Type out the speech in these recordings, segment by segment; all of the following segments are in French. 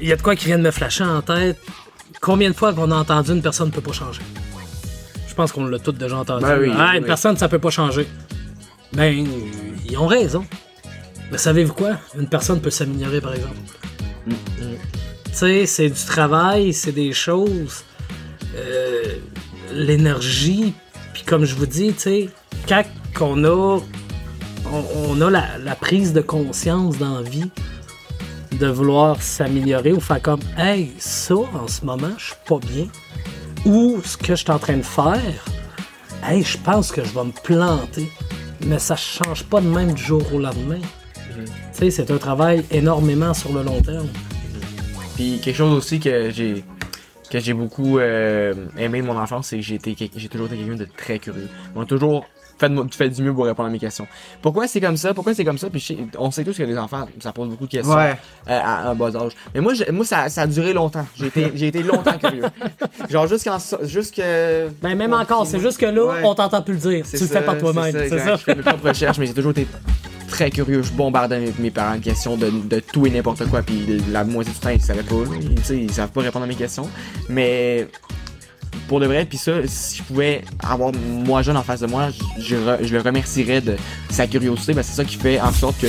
il y a de quoi qui vient de me flasher en tête. Combien de fois qu'on a entendu une personne ne peut pas changer? Je pense qu'on l'a toutes déjà entendu. Ben oui, ah, une oui. personne, ça peut pas changer. Ben, ils ont raison. Mais savez-vous quoi? Une personne peut s'améliorer, par exemple. Mm. Tu sais, c'est du travail, c'est des choses. euh, L'énergie. Puis comme je vous dis, tu sais, quand on a, la, prise de conscience dans vie de vouloir s'améliorer ou faire comme Hey, ça en ce moment, je suis pas bien. Ou ce que je suis en train de faire, hey, je pense que je vais me planter. Mais ça change pas de même du jour au lendemain. Tu sais, c'est un travail énormément sur le long terme. Puis quelque chose aussi que j'ai que j'ai beaucoup euh, aimé de mon enfance, c'est que j'ai été j'ai toujours été quelqu'un de très curieux. On a toujours fait, de mo- fait du mieux pour répondre à mes questions. Pourquoi c'est comme ça? Pourquoi c'est comme ça? Puis sais- on sait tous que les enfants, ça pose beaucoup de questions Ouais. euh, à un bas âge. Mais moi, je- moi ça, ça a duré longtemps. J'ai été, j'ai été longtemps curieux. Genre jusqu'en jusque Ben, même encore, c'est juste que là, Ouais. on t'entend plus le dire. Tu C'est le fais par toi-même. C'est ça. Je fais mes propres recherches, mais j'ai toujours été très curieux. Je bombardais mes, parents de questions de, tout et n'importe quoi. Puis la moitié du temps, ils savaient pas. Ils, ils savent pas répondre à mes questions. Mais pour de vrai, puis ça, si je pouvais avoir moi jeune en face de moi, je, le remercierais de sa curiosité. que c'est ça qui fait en sorte que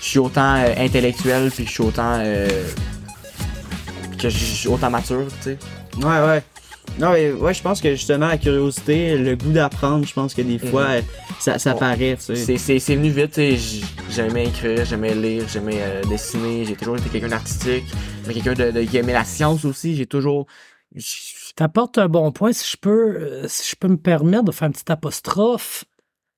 je suis autant euh, intellectuel, puis je suis autant. euh, que je suis autant mature, tu sais. Ouais, ouais. Non, mais ouais, je pense que justement, la curiosité, le goût d'apprendre, je pense que des fois, euh, ça, ça Ouais. paraît, tu sais. C'est- C'est c'est venu vite, tu sais, j- j'aimais écrire, j'aimais lire, j'aimais euh, dessiner, j'ai toujours été quelqu'un d'artistique, mais quelqu'un de, de, qui aimait la science aussi, j'ai toujours... T'apportes un bon point. Si je peux, euh, si je peux me permettre de faire une petite apostrophe,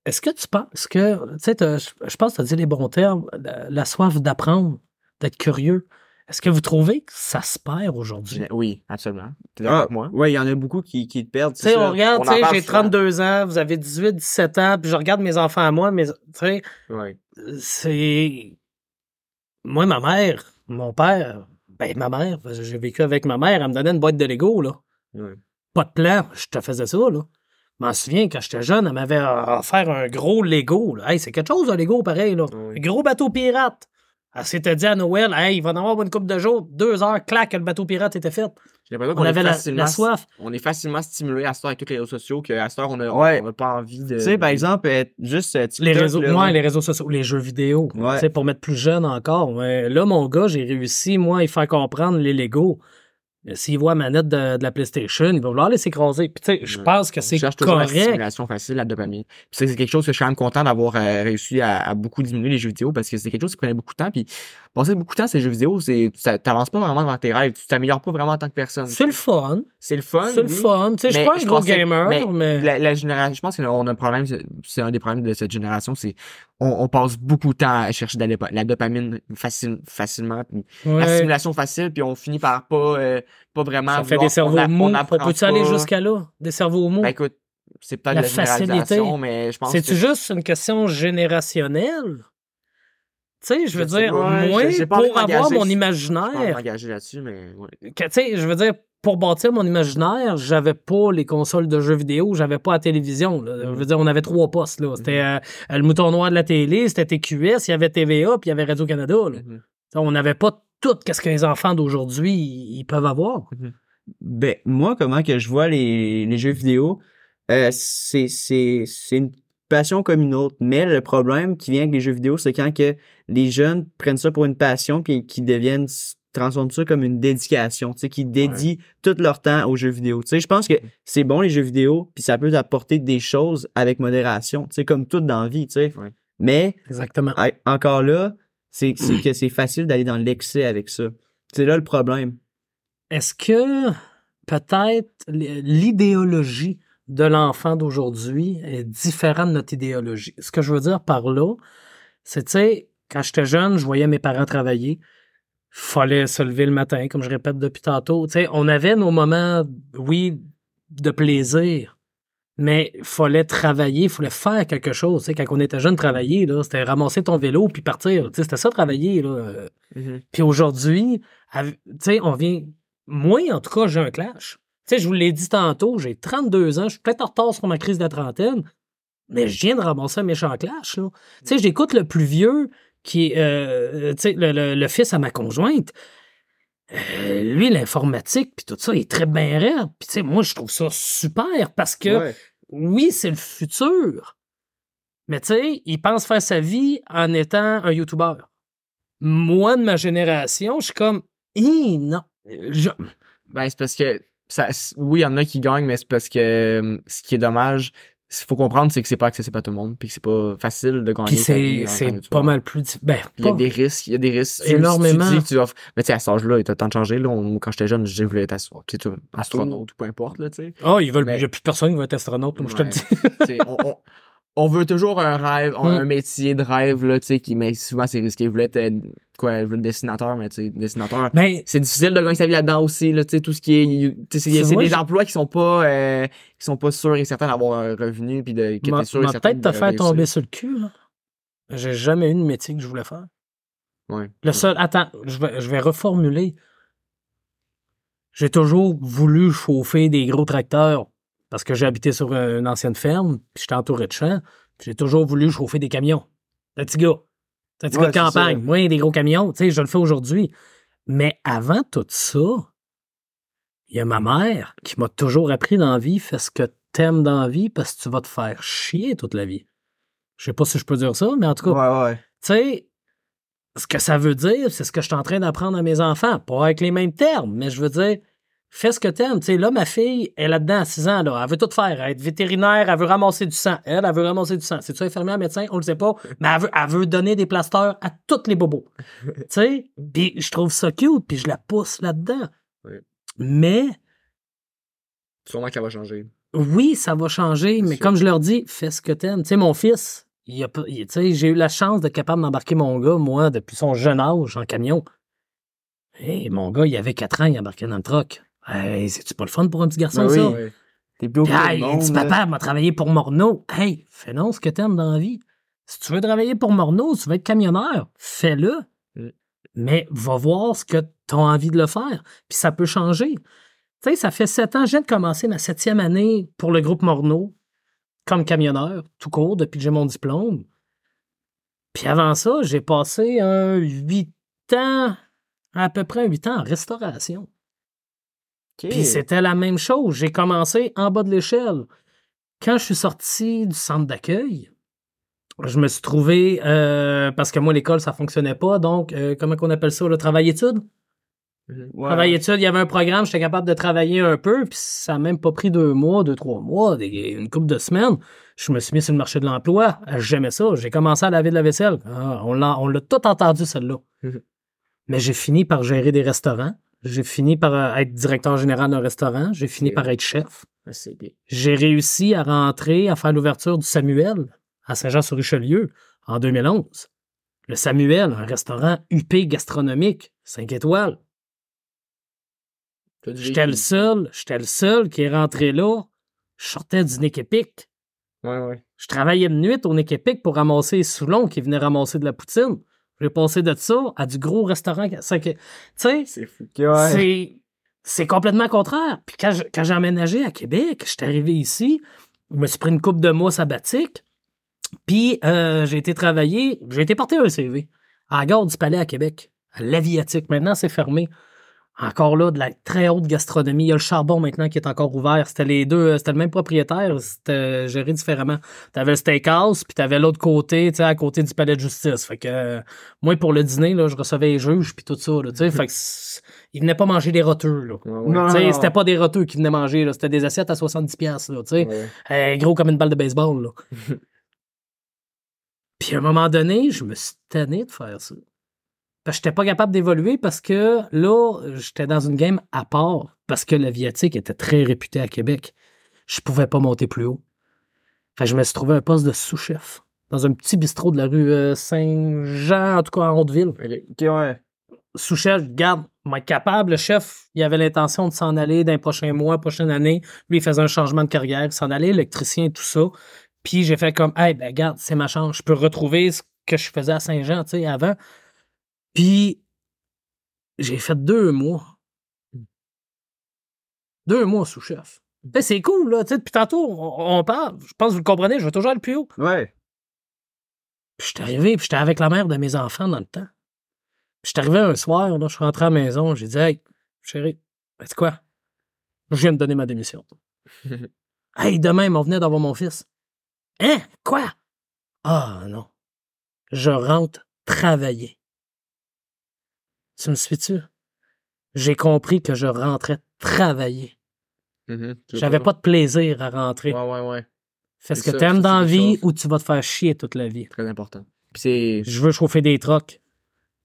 est-ce que tu penses que, tu sais, je je pense que tu as dit les bons termes, la, la soif d'apprendre, d'être curieux. Est-ce que vous trouvez que ça se perd aujourd'hui? Oui, absolument. T'es d'accord Ah, avec moi? ouais, il y en a beaucoup qui, qui te perdent. Tu sais, on regarde, tu sais, j'ai souvent. 32 ans, vous avez 18, 17 ans, puis je regarde mes enfants à moi, mais tu sais, Oui. c'est. Moi, ma mère, mon père, ben ma mère, j'ai vécu avec ma mère, elle me donnait une boîte de Lego, là. Ouais. Pas de plan, je te faisais ça, là. Je m'en souviens, quand j'étais jeune, elle m'avait offert un gros Lego, là. Hey, c'est quelque chose, un Lego, pareil, là. Un gros bateau pirate. Elle s'était dit à Noël, hey, il va en avoir une couple de jours, deux heures, clac, que le bateau pirate était fait. J'ai l'impression On qu'on avait la, la soif. On est facilement stimulé à ce temps avec tous les réseaux sociaux, qu'à ce temps, on a, Ouais. on a pas envie de... Tu sais, par exemple, euh, juste euh, TikTok, Les réseaux, là, moi, les réseaux sociaux, les jeux vidéo. Ouais. Tu sais, pour mettre plus jeune encore. Mais là, mon gars, j'ai réussi, moi, à y faire comprendre les Lego. Mais S'il voit la manette de, de la PlayStation, il va vouloir les s'écraser. Puis, tu sais, je pense que c'est correct. stimulation facile, la dopamine. Puis c'est quelque chose que je suis quand même content d'avoir euh, réussi à, à beaucoup diminuer les jeux vidéo parce que c'est quelque chose qui prenait beaucoup de temps. Puis passer beaucoup de temps sur les jeux vidéo, c'est t'avances pas vraiment dans tes rêves, tu t'améliores pas vraiment en tant que personne. C'est le fun. C'est le fun. C'est le fun. Tu sais, je suis pas un gros pense que- gamer, mais mais. La, la génération, je pense qu'on a un problème, c'est- c'est un des problèmes de cette génération, c'est on, on passe beaucoup de temps à chercher de la, la dopamine facile, facilement, puis la stimulation facile, puis on finit par pas, euh, pas vraiment. Ça fait vouloir- des cerveaux on a- mous. On peut-tu aller pas. jusqu'à là? Des cerveaux mous? Ben écoute, c'est peut-être La la, généralisation, facilité. mais je pense C'est-tu que juste une question générationnelle? Tu sais, je veux Je sais dire, pas. Ouais, moi, pas de pour avoir mon je imaginaire, m'engager là-dessus, mais ouais. tu sais, je veux dire, pour bâtir mon imaginaire, j'avais pas les consoles de jeux vidéo, j'avais pas la télévision. là. Je veux dire, on avait trois postes. là. C'était euh, le mouton noir de la télé, c'était TQS, il y avait TVA, puis il y avait Radio-Canada. là. Mhm. On n'avait pas tout ce que les enfants d'aujourd'hui ils peuvent avoir. Ben, moi, comment que je vois les, les jeux vidéo, euh, c'est, c'est, c'est une passion comme une autre. Mais le problème qui vient avec les jeux vidéo, c'est quand que les jeunes prennent ça pour une passion puis qu'ils deviennent transforment ça comme une dédication, tu sais, qui dédient tout leur temps aux jeux vidéo. Tu sais, je pense que c'est bon les jeux vidéo, puis ça peut apporter des choses avec modération, tu sais, comme tout dans la vie, tu sais. Ouais. Mais Exactement. Encore là, c'est c'est que c'est facile d'aller dans l'excès avec ça. C'est là le problème. Est-ce que peut-être l'idéologie de l'enfant d'aujourd'hui est différente de notre idéologie? Ce que je veux dire par là, c'est, tu sais, quand j'étais jeune, je voyais mes parents travailler. Fallait se lever le matin, comme je répète depuis tantôt. On avait nos moments, oui, de plaisir. mais il fallait travailler, il fallait faire quelque chose. Quand on était jeune, travailler, là, c'était ramasser ton vélo puis partir. C'était ça, travailler. Là. Puis aujourd'hui, av- tu sais, on vient. Moi, en tout cas, j'ai un clash. Je vous l'ai dit tantôt, j'ai 32 ans, je suis peut-être en retard sur ma crise de la trentaine, mais je viens de ramasser un méchant clash. Là. J'écoute le plus vieux, qui est euh, sais, le, le- le fils à ma conjointe. Euh, lui, l'informatique, puis tout ça, il est très bien raide. Puis, tu sais, moi, je trouve ça super parce que Ouais. oui, c'est le futur. Mais tu sais, il pense faire sa vie en étant un YouTuber. Moi, de ma génération, je suis comme, Hi, non. Je- Ben, c'est parce que, ça, oui, il y en a qui gagnent, mais c'est parce que euh, ce qui est dommage, ce qu'il faut comprendre, c'est que c'est pas accessible à tout le monde, puis que c'est pas facile de gagner. Puis c'est c'est pas mal plus. Ben, Il y a des risques, il y a des risques. Énormément. Tu, dis que tu offres- Mais tu sais, à cet âge-là, il a le temps de changer. Là, On- quand j'étais jeune, je voulais être tu astronaute ou peu importe, là, tu sais. Ah, ils veulent. Il Mais- n'y a plus personne qui va être astronaute, moi, je te le dis. On, on- on veut toujours un rêve, un, Mm. un métier de rêve, là, tu sais, qui, mais souvent c'est risqué. Je voulais être, euh, quoi, je voulais être dessinateur, mais tu sais, dessinateur. Mais C'est difficile de gagner sa vie là-dedans aussi, là, tu sais, tout ce qui est, tu sais, c'est des emplois qui sont pas, euh, qui sont pas sûrs et certains d'avoir un revenu puis de, qui m'a étaient sûrs et m'a certains peut-être te faire tomber sur le cul, là. J'ai jamais eu de métier que je voulais faire. Ouais. Le seul. Attends, je vais, je vais reformuler. J'ai toujours voulu chauffer des gros tracteurs parce que j'ai habité sur euh, une ancienne ferme, puis j'étais entouré de champs. puis J'ai toujours voulu chauffer des camions. Un petit gars. Un petit Ouais, gars de campagne. ça. Moi, des gros camions. Tu sais, je le fais aujourd'hui. Mais avant tout ça, il y a ma mère qui m'a toujours appris dans la vie, fais ce que t'aimes dans la vie parce que tu vas te faire chier toute la vie. Je sais pas si je peux dire ça, mais en tout cas, Ouais, ouais. tu sais, ce que ça veut dire, c'est ce que je suis en train d'apprendre à mes enfants. Pas avec les mêmes termes, mais je veux dire, fais ce que t'aimes. Tu sais, là, ma fille est là-dedans à 6 ans, là. Elle veut tout faire. Elle être vétérinaire, elle veut ramasser du sang. Elle, elle veut ramasser du sang. C'est-tu infirmière, médecin? On le sait pas. Mais elle veut, elle veut donner des plasteurs à tous les bobos. tu sais? Puis je trouve ça cute, puis je la pousse là-dedans. Oui. Mais, Sûrement qu'elle va changer. oui, ça va changer, mais sûr. comme je leur dis, fais ce que t'aimes. Tu sais, mon fils, il a pas- il- tu sais, j'ai eu la chance d'être capable d'embarquer mon gars, moi, depuis son jeune âge, en camion. Hey, mon gars, il avait 4 ans, il embarquait dans le truck. Hey, c'est-tu pas le fun pour un petit garçon, Ben oui. ça? Ouais. T'es plus au hey, monde, dit, papa, m'a travaillé pour Morneau. Hey, fais non ce que t'aimes dans la vie. Si tu veux travailler pour Morneau, si tu veux être camionneur, fais-le. Mm. Mais va voir ce que tu as envie de le faire. Puis ça peut changer. Tu sais, ça fait sept ans, je viens de commencer ma septième année pour le groupe Morneau comme camionneur, tout court, depuis que j'ai mon diplôme. Puis avant ça, j'ai passé un huit ans, à peu près huit ans en restauration. Puis c'était la même chose. J'ai commencé en bas de l'échelle. Quand je suis sorti du centre d'accueil, je me suis trouvé, euh, parce que moi, l'école, ça fonctionnait pas. Donc, euh, comment qu'on appelle ça, le travail-études? Ouais. Travail-études, il y avait un programme, j'étais capable de travailler un peu, puis ça a même pas pris deux mois, deux, trois mois, des- une couple de semaines. Je me suis mis sur le marché de l'emploi. J'aimais ça. J'ai commencé à laver de la vaisselle. Ah, on l'a on l'a tout entendu, celle-là. Mhm. Mais j'ai fini par gérer des restaurants. J'ai fini par euh, être directeur général d'un restaurant. J'ai fini par être chef. Ah, C'est bien. J'ai réussi à rentrer, à faire l'ouverture du Samuel à Saint-Jean-sur-Richelieu en 2011. Le Samuel, un restaurant UP gastronomique, 5 étoiles. J'étais le seul, j'étais le seul qui est rentré là. Je sortais du Nick Epic. Ouais, ouais. Je travaillais de nuit au Nick Epic pour ramasser les Soulons qui venaient ramasser de la poutine. J'ai passé de ça à du gros restaurant. Tu sais, C'est fou. Ok, ouais. c'est, c'est complètement contraire. Puis quand, je- quand j'ai emménagé à Québec, j'étais arrivé ici, je me suis pris une coupe de mois sabbatique, puis euh, j'ai été travailler, j'ai été porter un CV à la gare du Palais à Québec, à l'Aviatique. Maintenant, c'est fermé. Encore là, de la très haute gastronomie. Il y a le charbon maintenant qui est encore ouvert. C'était les deux, euh, c'était le même propriétaire, c'était géré différemment. T'avais le steakhouse, puis t'avais l'autre côté, tu sais, à côté du palais de justice. Fait que, euh, moi, pour le dîner, là, je recevais les juges, puis tout ça, tu sais. Fait que, c'est- ils venaient pas manger des roteux, là. Ouais, ouais. Non, Tu sais, non. c'était pas des roteux qui venaient manger, là. C'était des assiettes à 70$, piastres, là, tu sais. Ouais. Euh, gros comme une balle de baseball, là. Puis à un moment donné, je me suis tanné de faire ça. Parce que j'étais pas capable d'évoluer parce que là, j'étais dans une game à part. Parce que l'aviatique était très réputé à Québec. Je pouvais pas monter plus haut. Fait que je me suis trouvé un poste de sous-chef. Dans un petit bistrot de la rue euh, Saint-Jean, en tout cas en Hauteville. Ok. Ok, ouais. sous-chef, garde, être capable. Le chef, il avait l'intention de s'en aller dans les prochains mois, prochaine année. Lui, il faisait un changement de carrière, il s'en allait, électricien et tout ça. Puis j'ai fait comme, hey, ben, garde, c'est ma chance. Je peux retrouver ce que je faisais à Saint-Jean, tu sais, avant. Puis j'ai fait deux mois. Deux mois sous-chef. Ben, c'est cool, là. tu sais, Depuis tantôt, on, on parle. Je pense que vous le comprenez, je vais toujours aller plus haut. Ouais. Puis j'étais arrivé, puis j'étais avec la mère de mes enfants dans le temps. Puis j'étais arrivé un soir, là, je suis rentré à la maison, j'ai dit Hey, chérie, ben, c'est quoi? Je viens de donner ma démission. hey, demain, on venait d'avoir mon fils. Hein? Quoi? Ah non. Je rentre travailler. Tu me suis-tu? J'ai compris que je rentrais travailler. Mhm. Veux J'avais pas de plaisir à rentrer. Ouais, ouais, ouais. Fais ce que t'aimes dans la vie ou tu vas te faire chier toute la vie. Très important. Puis je veux chauffer des trocs.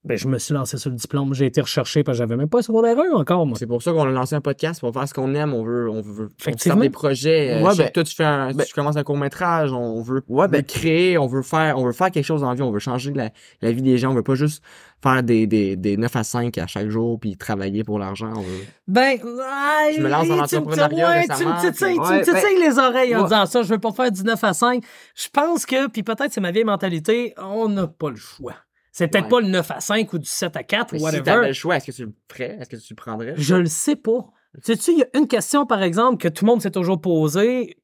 Ben, je me suis lancé sur le diplôme. J'ai été recherché parce que j'avais même pas secondaire 1 encore, moi. C'est pour ça qu'on a lancé un podcast pour faire ce qu'on aime. On veut, on veut, starte des projets. Euh, Ouais, ben- toi, tu fais un, ben- tu commences un court métrage. On veut, Ouais, ben- créer, on veut faire, on veut faire quelque chose dans la vie. On veut changer la, la vie des gens. On veut pas juste faire des, des, des 9 à 5 à chaque jour puis travailler pour l'argent. On veut. Ben, Je me lance dans l'entrepreneuriat ouais, Tu me titilles, me titilles les oreilles en Ouais. disant ça. Je veux pas faire du 9 à 5. Je pense que, puis peut-être c'est ma vieille mentalité, on n'a pas le choix. C'est peut-être Ouais. pas le 9 à 5 ou du 7 à 4 Mais ou si whatever. t'avais le choix, est-ce que tu le ferais? Est-ce que tu le prendrais? Je le sais pas. Sais-tu, il y a une question, par exemple, que tout le monde s'est toujours posée,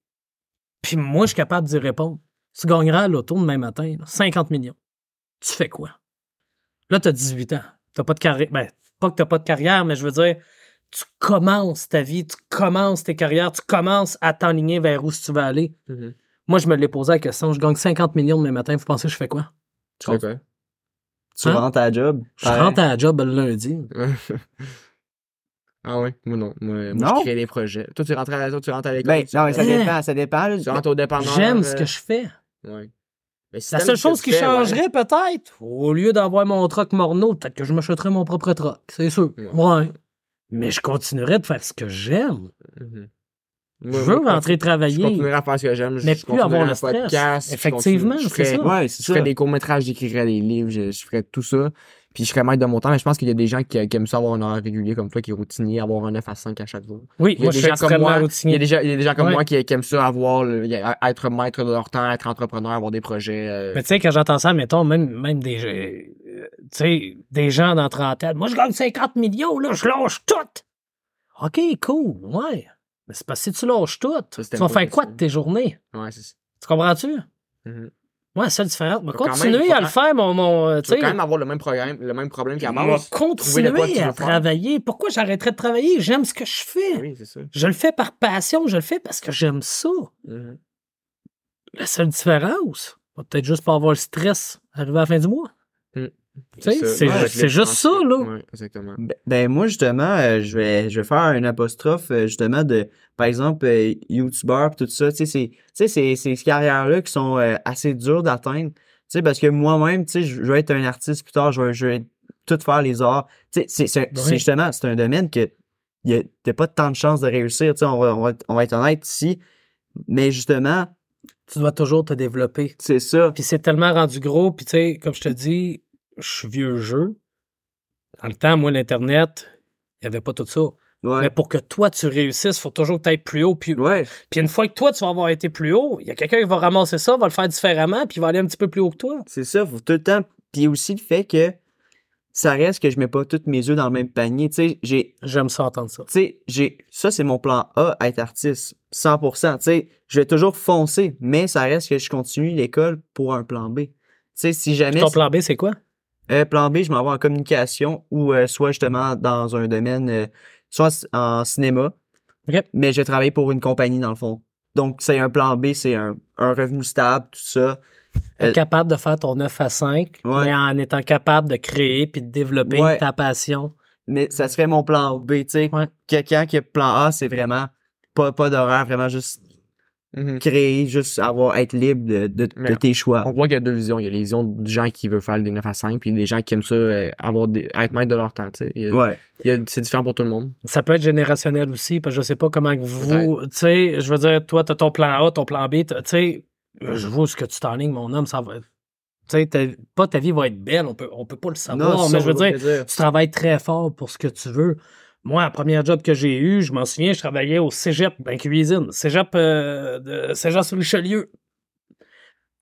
puis moi, je suis capable d'y répondre. Tu gagneras à l'auto demain matin, là, 50 millions. Tu fais quoi? Là, tu as 18 ans. T'as pas de carrière. Ben, pas que tu pas de carrière, mais je veux dire, tu commences ta vie, tu commences tes carrières, tu commences à t'enligner vers où tu vas aller. Mhm. Moi, je me l'ai posé la question. Je gagne 50 millions demain matin. Vous pensez que je fais quoi? Tu fais quoi? Tu Hein? rentres à la job. Je rentre à la job le lundi. ah ouais? Moi non. Moi, moi, Non? je crée des projets. Toi, tu rentres à, toi, tu rentres à l'école. Ben, non, mais ça dépend, ça dépend. là. tu rentres au dépanneur. J'aime ce euh, que je fais. Ouais. Ben, si La seule chose qui fais, ouais. changerait peut-être, au lieu d'avoir mon truck Morneau, peut-être que je m'achèterais mon propre truck, c'est sûr. Ouais. Ouais. Mais je continuerais de faire ce que j'aime. Mhm. Je veux moi, rentrer Je travailler. continuerai à faire ce que j'aime. Je Mais je plus avoir continuerai le un stress. podcast, je Effectivement, continue- je c'est ferai- ça. Ouais, Je ferais des courts-métrages, j'écrirais des livres, je, je ferais tout ça. Puis je serais maître de mon temps. Mais je pense qu'il y a des gens qui, qui aiment ça avoir un horaire régulier comme toi, qui est routinier, avoir un 9 à 5 à chaque jour. Oui, Il y a moi des je suis gens comme moi, il y routinier. a des gens, il y a des gens comme Ouais. moi qui, qui aiment ça avoir, le- être maître de leur temps, être entrepreneur, avoir des projets. euh, Mais tu sais, quand j'entends ça, mettons, même, même des, euh, tu sais, des gens dans trentaine, moi je gagne 50 millions, là, je lâche tout. OK, cool, ouais. Mais c'est parce que si tu lâches tout, tu vas faire quoi de tes journées? Ouais, c'est ça. Tu comprends-tu? Mhm. Ouais, c'est différent. Mais continuer à le faire, mon. mon euh, Tu vas quand même avoir le même problème, le même problème qu'à base. Continuer à faire. travailler. Pourquoi j'arrêterais de travailler? J'aime ce que je fais. Oui, c'est ça. Je le fais par passion, je le fais parce que j'aime ça. Mhm. La seule différence, va peut-être juste pas avoir le stress arrivé à la fin du mois. Tu sais, ça. c'est Ouais, juste ça, là. Ouais, exactement. Ben, ben, moi, justement, euh, je vais, je vais faire un apostrophe, euh, justement, de, par exemple, euh, YouTuber tout ça. Tu sais, c'est, tu sais, c'est, c'est ces carrières-là qui sont euh, assez dures d'atteindre. Tu sais, parce que moi-même, tu sais, je veux être un artiste plus tard, je veux, je veux tout faire les arts. Tu sais, c'est, justement, c'est un domaine que il y a, t'as pas tant de chances de réussir. Tu sais, on va, on va, être- on va être honnête ici. Mais justement, Tu dois toujours te développer. c'est ça. Puis c'est tellement rendu gros, puis tu sais, comme je te dis, je suis vieux jeu. Dans le temps, moi, l'Internet, il n'y avait pas tout ça. Mais pour que toi, tu réussisses, il faut toujours tu plus haut. Puis, Ouais. puis une fois que toi, tu vas avoir été plus haut, il y a quelqu'un qui va ramasser ça, va le faire différemment, puis il va aller un petit peu plus haut que toi. C'est ça, faut tout le temps. Puis aussi le fait que ça reste que je mets pas tous mes œufs dans le même panier. Tu sais, j'ai J'aime ça entendre ça. tu sais, j'ai ça c'est mon plan A être artiste 100%, tu sais, je vais toujours foncer, mais ça reste que je continue l'école pour un plan B. Tu sais, si jamais Ton plan B, c'est quoi? Euh, plan B, je m'en vais en communication ou euh, soit justement dans un domaine euh, soit en cinéma. Mais je travaille pour une compagnie dans le fond. Donc c'est un plan B, c'est un, un revenu stable, tout ça. Être capable de faire ton 9 à 5, Ouais. mais en étant capable de créer puis de développer Ouais. ta passion. Mais ça serait mon plan B, tu sais. Ouais. Quelqu'un qui a plan A, c'est vraiment pas, pas d'horaire, vraiment juste Mhm. créer, juste avoir, être libre de, de, tes choix. On voit qu'il y a deux visions. Il y a les visions de gens qui veulent faire des 9 à 5, puis des gens qui aiment ça, euh, avoir des, être maître de leur temps. tu sais. Il y a- Ouais. il y a- c'est différent pour tout le monde. Ça peut être générationnel aussi, parce que je sais pas comment que vous. Tu sais, je veux dire, toi, t'as ton plan A, ton plan B, tu sais, je vois ce que tu t'enlignes, mon homme, ça va. Tu sais, ta- pas ta vie va être belle, on peut, on peut pas le savoir, mais je veux dire, tu travailles très fort pour ce que tu veux. Moi, la première job que j'ai eu, je m'en souviens, je travaillais au cégep, ben cuisine, cégep euh, de Saint-Jean-sur-Richelieu.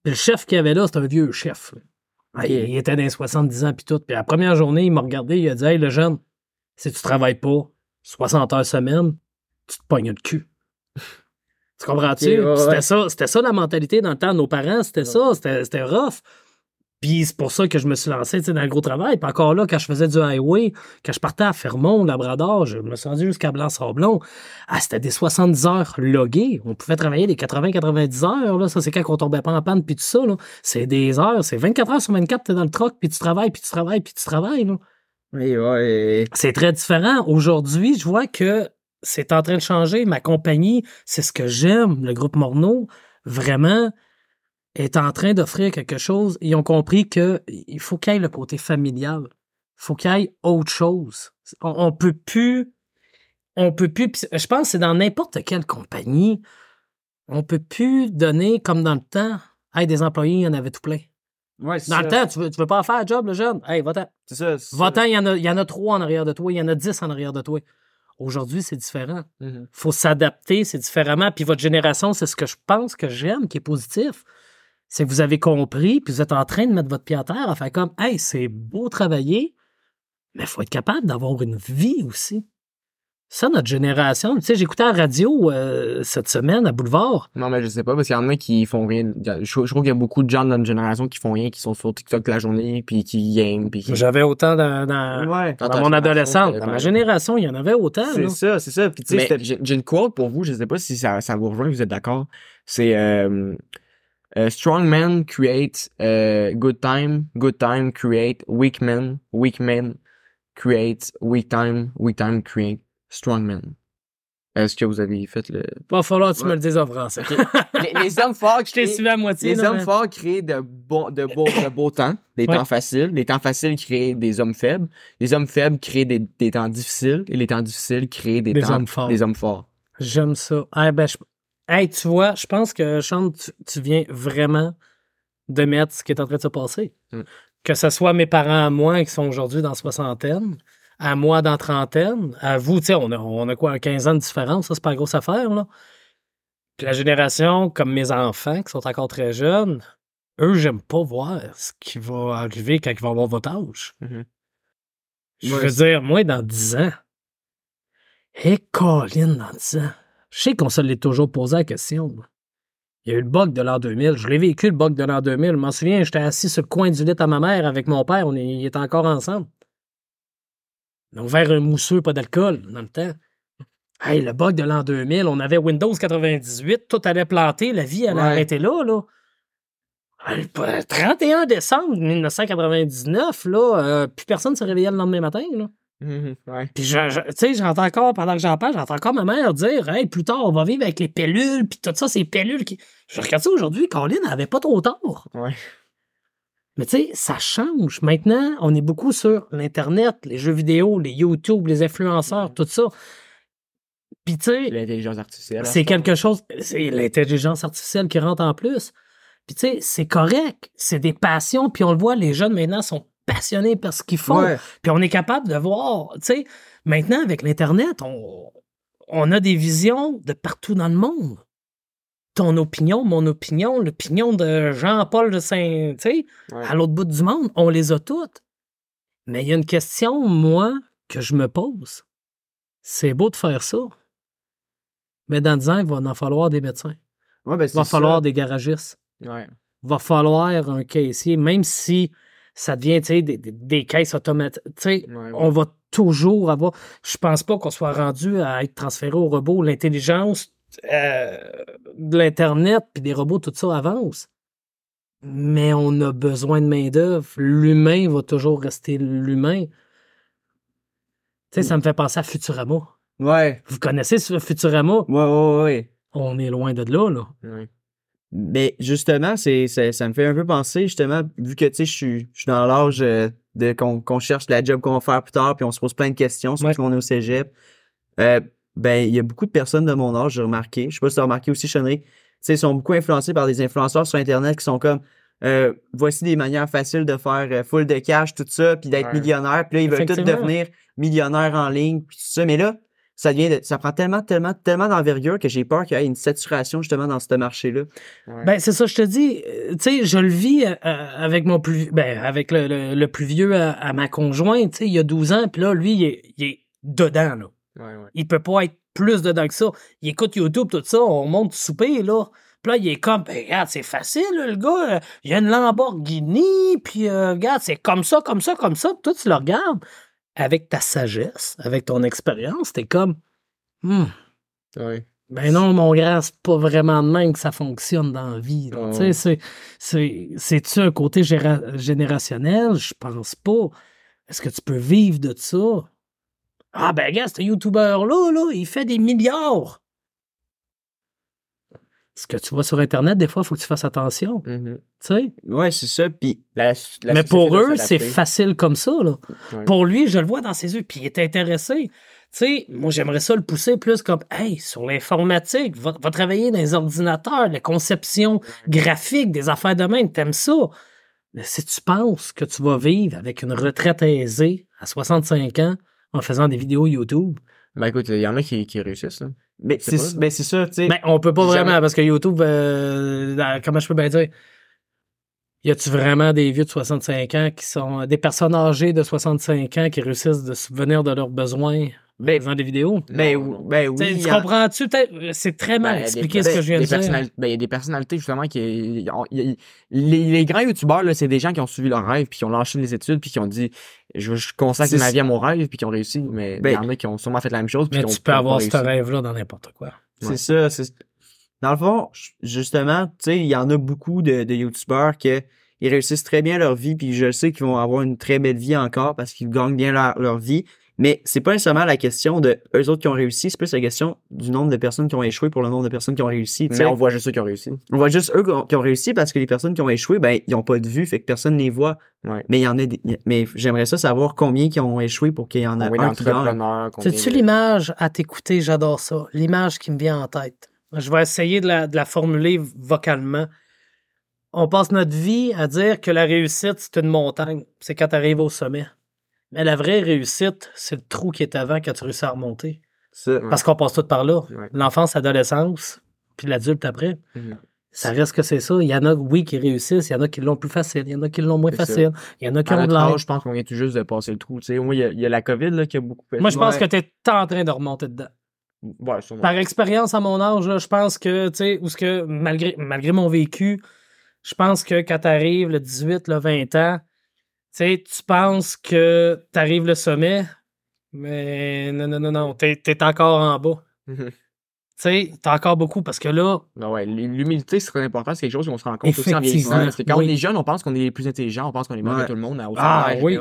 Le chef qu'il y avait là, c'était un vieux chef. Ah, Il, il était dans les 70 ans puis tout. Puis la première journée, il m'a regardé, il a dit Hey, le jeune, si tu travailles pas 60 heures semaine, tu te pognes le cul. tu comprends-tu? Ok, ouais, ouais. C'était ça, la mentalité dans le temps de nos parents, c'était ça, c'était rough. Puis c'est pour ça que je me suis lancé tu sais, dans le gros travail. Puis encore là, quand je faisais du highway, quand je partais à Fermont, Labrador, je me suis rendu jusqu'à Blanc-Sablon. Ah, c'était des 70 heures loguées. On pouvait travailler des 80-90 heures. Là. Ça, c'est quand on tombait pas en panne, puis tout ça. là. C'est des heures. C'est 24 heures sur 24, t'es dans le troc, puis tu travailles, puis tu travailles, puis tu travailles. Là. Oui, ouais. C'est très différent. Aujourd'hui, je vois que c'est en train de changer. Ma compagnie, c'est ce que j'aime, le groupe Morneau, vraiment est en train d'offrir quelque chose. Ils ont compris que il faut qu'il y ait le côté familial. Il faut qu'il y ait autre chose. On, on peut plus. On peut plus. Je pense que c'est dans n'importe quelle compagnie. On peut plus donner comme dans le temps. Hey, des employés, il y en avait tout plein. Ouais, Dans ça. le temps, tu veux, tu veux pas faire le job, le jeune? Hey, va-t'en. C'est ça. Va-t'en, il y, en a, il y en a trois en arrière de toi, il y en a dix en arrière de toi. Aujourd'hui, c'est différent. Mhm. faut s'adapter, c'est différemment. Puis votre génération, c'est ce que je pense que j'aime, qui est positif. C'est que vous avez compris, puis vous êtes en train de mettre votre pied à terre, à faire comme, hey, c'est beau travailler, mais il faut être capable d'avoir une vie aussi. Ça, notre génération, tu sais, j'écoutais la radio euh, cette semaine à Boulevard. Non, mais je sais pas, parce qu'il y en a qui font rien. Je, je trouve qu'il y a beaucoup de gens de notre génération qui font rien, qui sont sur TikTok la journée, puis qui game, puis qui... J'avais autant dans, dans, Ouais. dans Dans ta mon adolescence. Dans ma génération, il y en avait autant. C'est ça, c'est ça. Puis tu sais, Mais c'était- j'ai j'ai une quote pour vous, je sais pas si ça, ça vous rejoint, vous êtes d'accord. C'est euh, euh, Strong men create euh, good time, good time create weak men, weak men create weak time, weak time create strong men. Est-ce que vous avez fait le... Va falloir que tu Ouais. me le dises en français. les, les hommes forts Je t'ai créent- suivi à moitié. Les là, hommes mais- forts créent de beaux, de beaux, de beaux temps, des Ouais. temps faciles. Les temps faciles créent des hommes faibles. Les hommes faibles créent des, des temps difficiles. Et les temps difficiles créent des, Des temps, hommes forts. des hommes forts. J'aime ça. Ah, ben, je- Hey, tu vois, je pense que, Chante, tu, tu viens vraiment de mettre ce qui est en train de se passer. Mm. Que ce soit mes parents à moi qui sont aujourd'hui dans soixantaine, à moi dans trentaine, à vous, tu sais, on a, on a quoi, 15 ans de différence, ça, c'est pas une grosse affaire, là. Puis la génération, comme mes enfants qui sont encore très jeunes, eux, j'aime pas voir ce qui va arriver quand ils vont avoir votre âge. Mhm. Je veux dire, moi, dans 10 ans, et Colin, dans 10 ans, je sais qu'on se l'est toujours posé la question. Il y a eu le bug de l'an 2000. Je l'ai vécu, le bug de l'an 2000. Je m'en souviens, j'étais assis sur le coin du lit à ma mère avec mon père. On est, était encore ensemble. On a ouvert un mousseux, pas d'alcool, dans le temps. Hey, le bug de l'an 2000, on avait Windows 98, tout allait planter, la vie allait Ouais. arrêter là, là. Hey, pas- 31 décembre 1999, là, euh, plus personne ne se réveillait le lendemain matin, là. Ouais. Puis, je- tu sais, j'entends encore, pendant que j'en parle, j'entends encore ma mère dire, hey, plus tard, on va vivre avec les pellules, puis tout ça, ces pellules qui. Je regarde ça aujourd'hui, Colin n'avait pas trop tort. Ouais. Mais tu sais, ça change. Maintenant, on est beaucoup sur l'Internet, les jeux vidéo, les YouTube, les influenceurs, tout ça. Puis tu sais, L'intelligence artificielle. c'est quelque chose, c'est l'intelligence artificielle qui rentre en plus. Puis tu sais, c'est correct, c'est des passions, puis on le voit, les jeunes maintenant sont passionnés par ce qu'ils font. Ouais. Puis on est capable de voir, tu sais, maintenant avec l'Internet, on, on a des visions de partout dans le monde. Ton opinion, mon opinion, l'opinion de Jean-Paul de Saint, tu sais, Ouais. à l'autre bout du monde, on les a toutes. Mais il y a une question, moi, que je me pose. C'est beau de faire ça. Mais dans 10 ans, il va en falloir des médecins. Ouais, ben, Il va falloir ça. des garagistes. Ouais. Il va falloir un caissier, même si ça devient, des, des- des caisses automatiques. Ouais, ouais. on va toujours avoir. Je pense pas qu'on soit rendu à être transféré au robot. L'intelligence euh, de l'Internet puis des robots, tout ça avance. Mais on a besoin de main-d'œuvre. L'humain va toujours rester l'humain. Tu sais, ça me fait penser à Futurama. Ouais. Vous connaissez ce Futurama? Ouais, ouais, ouais. On est loin de là, là. Ouais. Mais justement, c'est, c'est- ça me fait un peu penser, justement, vu que, tu sais, je suis, je suis dans l'âge euh, de qu'on, qu'on cherche la job qu'on va faire plus tard, puis on se pose plein de questions, surtout Ouais. qu'on est au cégep. Euh, ben, il y a beaucoup de personnes de mon âge, j'ai remarqué. Je sais pas si tu as remarqué aussi, Chenry. Tu sais, ils sont beaucoup influencés par des influenceurs sur Internet qui sont comme, euh, voici des manières faciles de faire euh, full de cash, tout ça, puis d'être Ouais. millionnaire. Puis là, ils veulent tous devenir millionnaires en ligne, puis tout ça. Mais là, ça devient, de- ça prend tellement, tellement, tellement d'envergure que j'ai peur qu'il y ait une saturation justement dans ce marché-là. Ouais. Ben, c'est ça, je te dis, euh, tu sais, je le vis euh, euh, avec mon plus, ben, avec le, le, le plus vieux à, à ma conjointe, tu sais, il y a 12 ans, puis là, lui, il est, il est dedans, là. Ouais, ouais. Il peut pas être plus dedans que ça. Il écoute YouTube, tout ça, on monte souper, là. Puis là, il est comme, ben, regarde, c'est facile, là, le gars. Il y a une Lamborghini, puis euh, regarde, c'est comme ça, comme ça, comme ça. Puis toi, tu le regardes avec ta sagesse, avec ton expérience, t'es comme, Hmm, ben non, mon grand, c'est pas vraiment de même que ça fonctionne dans la vie. Oh. C'est-tu un côté générationnel? Je pense pas. Est-ce que tu peux vivre de ça? Ah ben gars, ce YouTuber-là, là, il fait des milliards. Ce que tu vois sur Internet, des fois, il faut que tu fasses attention. Mhm. Tu sais? Ouais, c'est ça. Puis La- la Mais pour eux, c'est facile comme ça. Là. Ouais. Pour lui, je le vois dans ses yeux, puis il est intéressé. Tu sais, moi, j'aimerais ça le pousser plus comme, hey, sur l'informatique, va, va travailler dans les ordinateurs, la conception graphique, des affaires de même, t'aimes ça? Mais si tu penses que tu vas vivre avec une retraite aisée à 65 ans en faisant des vidéos YouTube, Ben écoute, il y en a qui, qui réussissent, là. Mais C'est c'est pas, ben, c'est ça, tu sais. ben, on peut pas Jamais. vraiment, parce que YouTube, euh, comment je peux bien dire, y a-tu vraiment des vieux de 65 ans qui sont, des personnes âgées de 65 ans qui réussissent de subvenir de leurs besoins? En Ben, faisant des vidéos? ben, ben T'sais, tu a- comprends-tu? Peut-être, C'est très mal Ben, expliqué des- ce que je viens de dire. ben, il y a des personnalités, justement, qui. les, les grands youtubeurs, là, c'est des gens qui ont suivi leur rêve, puis qui ont lâché les études, puis qui ont dit je, je consacre ma vie à mon rêve, puis qui ont réussi. Mais il Ben, y en a qui ont sûrement fait la même chose. puis Mais qui ont- tu peux qui avoir ce rêve-là dans n'importe quoi. C'est Ouais. ça. c'est- Dans le fond, ju- justement, tu sais, il y en a beaucoup de, de youtubeurs que ils réussissent très bien leur vie, puis je sais qu'ils vont avoir une très belle vie encore parce qu'ils gagnent bien leur, leur vie. Mais c'est pas nécessairement la question de eux autres qui ont réussi, c'est plus la question du nombre de personnes qui ont échoué pour le nombre de personnes qui ont réussi. Mais on voit juste ceux qui ont réussi. On voit juste eux qui ont- qui ont réussi parce que les personnes qui ont échoué, ben, ils ont pas de vue, fait que personne les voit. Ouais. Mais il y en a des- mais j'aimerais ça savoir combien qui ont échoué pour qu'il y en ait un qui de- l'image à t'écouter? J'adore ça. L'image qui me vient en tête. Je vais essayer de la, de la formuler vocalement. On passe notre vie à dire que la réussite, c'est une montagne. C'est quand tu arrives au sommet. Mais la vraie réussite, c'est le trou qui est avant quand tu réussis à remonter. Parce qu'on passe tout par là. Ouais. L'enfance, l'adolescence, puis l'adulte après. Mhm. Ça reste que c'est ça. Il y en a, oui, qui réussissent. Il y en a qui l'ont plus facile. Il y en a qui l'ont moins ça. facile. Il y en a qui À ont de l'âge. âge, je pense qu'on vient tout juste de passer le trou. Tu sais, moi, il y, a- il y a la COVID là, qui a beaucoup fait. Moi, je pense Ouais. que tu es en train de remonter dedans. Ouais. Par expérience à mon âge, là, je pense que, tu sais, ou ce que, malgré, malgré mon vécu, je pense que quand tu arrives le 18, le 20 ans, sais, tu penses que tu arrives le sommet, mais non, non, non, non, tu es, encore en bas. Mhm. Tu sais, t'as encore beaucoup parce que là, Ben ouais, l'humilité, c'est très important. C'est quelque chose qu'on se rend compte aussi en Effectivement, vieillissant. Parce que quand oui. on est jeune, on pense qu'on est les plus intelligents, on pense qu'on est meilleur Ouais. que tout le monde, au Ah, oui.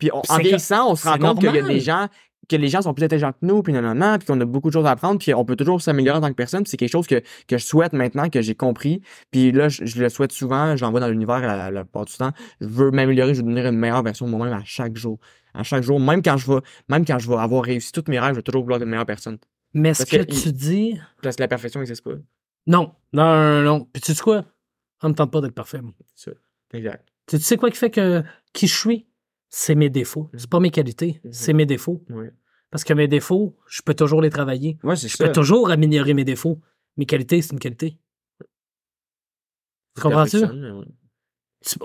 Puis on- en vieillissant, on se rend compte qu'il y a des gens que les gens sont plus intelligents que nous, puis non, non, non, puis qu'on a beaucoup de choses à apprendre, puis on peut toujours s'améliorer en tant que personne. puis C'est quelque chose que, que je souhaite maintenant, que j'ai compris. Puis là, je, je le souhaite souvent, je l'envoie dans l'univers la, la, la plupart du temps. Je veux m'améliorer, je veux devenir une meilleure version de moi-même à chaque jour. À chaque jour, même quand je vais, même quand je vais avoir réussi tous mes rêves, je vais toujours vouloir être une meilleure personne. mais ce que, que tu dis, Parce que la perfection n'existe pas. non, non, non, non. Puis tu sais quoi? Ça me tente pas d'être parfait. moi. Exact. Tu sais quoi qui fait que qui je suis? C'est mes défauts. C'est pas mes qualités, Mhm. c'est mes défauts. Ouais. Parce que mes défauts, je peux toujours les travailler. Ouais, Je ça. peux toujours améliorer mes défauts. Mes qualités, c'est une qualité. Tu comprends-tu? Ouais.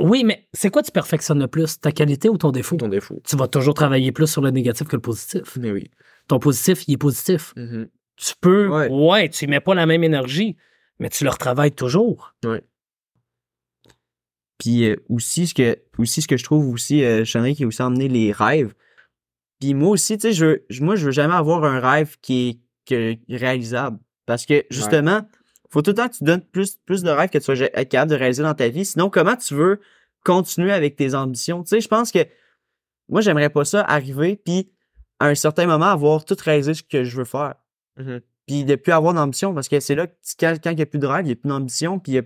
Oui, mais c'est quoi tu perfectionnes le plus? Ta qualité ou ton défaut? Ton défaut. Tu vas toujours travailler plus sur le négatif que le positif. Mais oui. Ton positif, il est positif. Mhm. Tu peux, Ouais. ouais, tu y mets pas la même énergie, mais tu le retravailles toujours. Puis euh, aussi ce que aussi ce que je trouve aussi euh, Chenry qui a aussi emmené les rêves. Puis moi aussi, tu sais, je, je- moi je veux jamais avoir un rêve qui est réalisable parce que justement, faut tout le temps que tu donnes plus plus de rêves que tu être capable de réaliser dans ta vie. Sinon, comment tu veux continuer avec tes ambitions? Tu sais, je pense que moi j'aimerais pas ça arriver puis à un certain moment avoir tout réalisé ce que je veux faire. Mhm. Puis de plus avoir d'ambition parce que c'est là que quand quand il n'y a plus de rêve, il n'y a plus d'ambition puis il y a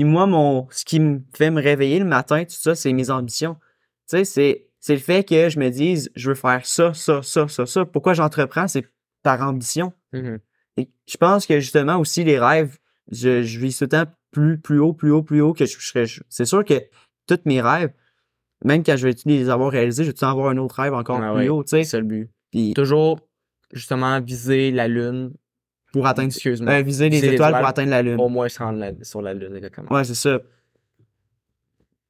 puis moi, mon, ce qui me fait me réveiller le matin, tout ça, c'est mes ambitions. Tu sais, c'est, c'est le fait que je me dise, je veux faire ça, ça, ça, ça, ça. Pourquoi j'entreprends? C'est par ambition. Mhm. Et je pense que justement aussi, les rêves, je, je vis tout le temps plus, plus haut, plus haut, plus haut que je serais. C'est sûr que tous mes rêves, même quand je vais les avoir réalisés, je vais tout avoir un autre rêve encore Ah plus ouais, haut, tu sais. C'est le but. Puis Toujours, justement, viser la lune. Pour atteindre, Excuse-moi. euh, viser les étoiles pour atteindre la lune. Au moins se rendre la- sur la lune, exactement. Ouais, c'est ça.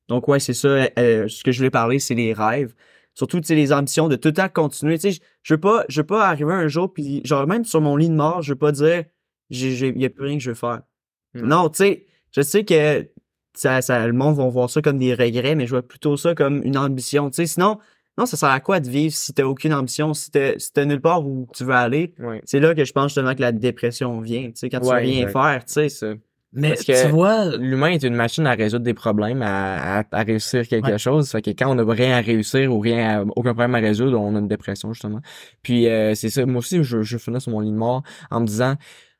Donc, ouais, c'est ça. euh, ce que je voulais parler, c'est les rêves. Surtout, tu sais, les ambitions de tout le temps continuer. Tu sais, je- veux pas, je veux pas arriver un jour, puis genre, même sur mon lit de mort, je veux pas dire, j'ai, j'ai, y a plus rien que je veux faire. Hmm. Non, tu sais, je sais que ça, ça, le monde va voir ça comme des regrets, mais je vois plutôt ça comme une ambition. Tu sais, sinon, non, ça sert à quoi de vivre si t'as aucune ambition, si t'as, si nulle part où tu veux aller? Ouais. C'est là que je pense justement que la dépression vient. Tu sais, quand tu veux Ouais, rien exact. faire, tu sais. C'est ça. Mais Parce que tu vois, L'humain est une machine à résoudre des problèmes, à, à, à réussir quelque Ouais. chose. Fait que quand on n'a rien à réussir ou rien à- aucun problème à résoudre, on a une dépression, justement. Puis euh, c'est ça. Moi aussi, je, je finis sur mon lit de mort en me disant,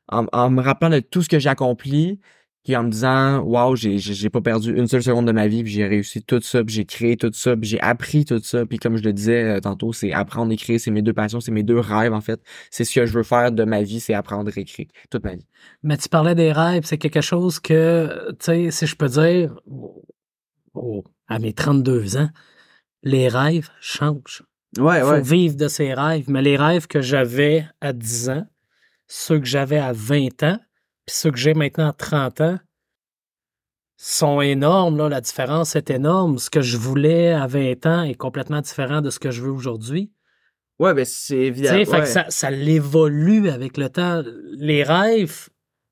en, en me rappelant de tout ce que j'ai accompli, puis en me disant, waouh, j'ai, j'ai pas perdu une seule seconde de ma vie, puis j'ai réussi tout ça, puis j'ai créé tout ça, puis j'ai appris tout ça. Puis comme je le disais euh, tantôt, c'est apprendre et créer, c'est mes deux passions, c'est mes deux rêves, en fait. C'est ce que je veux faire de ma vie, c'est apprendre et créer toute ma vie. mais tu parlais des rêves, c'est quelque chose que, tu sais, si je peux dire, oh, à mes 32 ans, les rêves changent. Ouais, faut ouais. vivre de ses rêves. Mais les rêves que j'avais à 10 ans, ceux que j'avais à 20 ans, puis ceux que j'ai maintenant à 30 ans, sont énormes. Là. La différence est énorme. Ce que je voulais à 20 ans est complètement différent de ce que je veux aujourd'hui. Ouais, ben c'est évident. fait que ça, ça l'évolue avec le temps. Les rêves,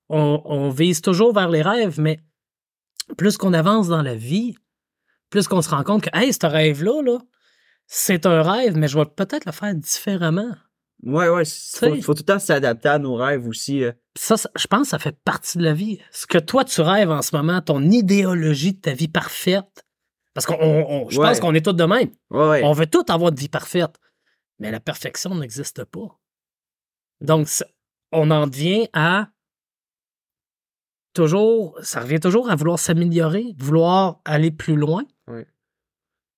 on, on vise toujours vers les rêves, mais plus qu'on avance dans la vie, plus qu'on se rend compte que, hey, ce rêve-là, là, c'est un rêve, mais je vais peut-être le faire différemment. Ouais, ouais. faut, faut tout le temps s'adapter à nos rêves aussi. euh. Ça, ça- je pense que ça fait partie de la vie. Ce que toi, tu rêves en ce moment, ton idéologie de ta vie parfaite, parce qu'on, on- on- je Ouais. pense qu'on est tous de même. Ouais, ouais. On veut tous avoir une vie parfaite, mais la perfection n'existe pas. Donc, on en vient à toujours, ça revient toujours à vouloir s'améliorer, vouloir aller plus loin.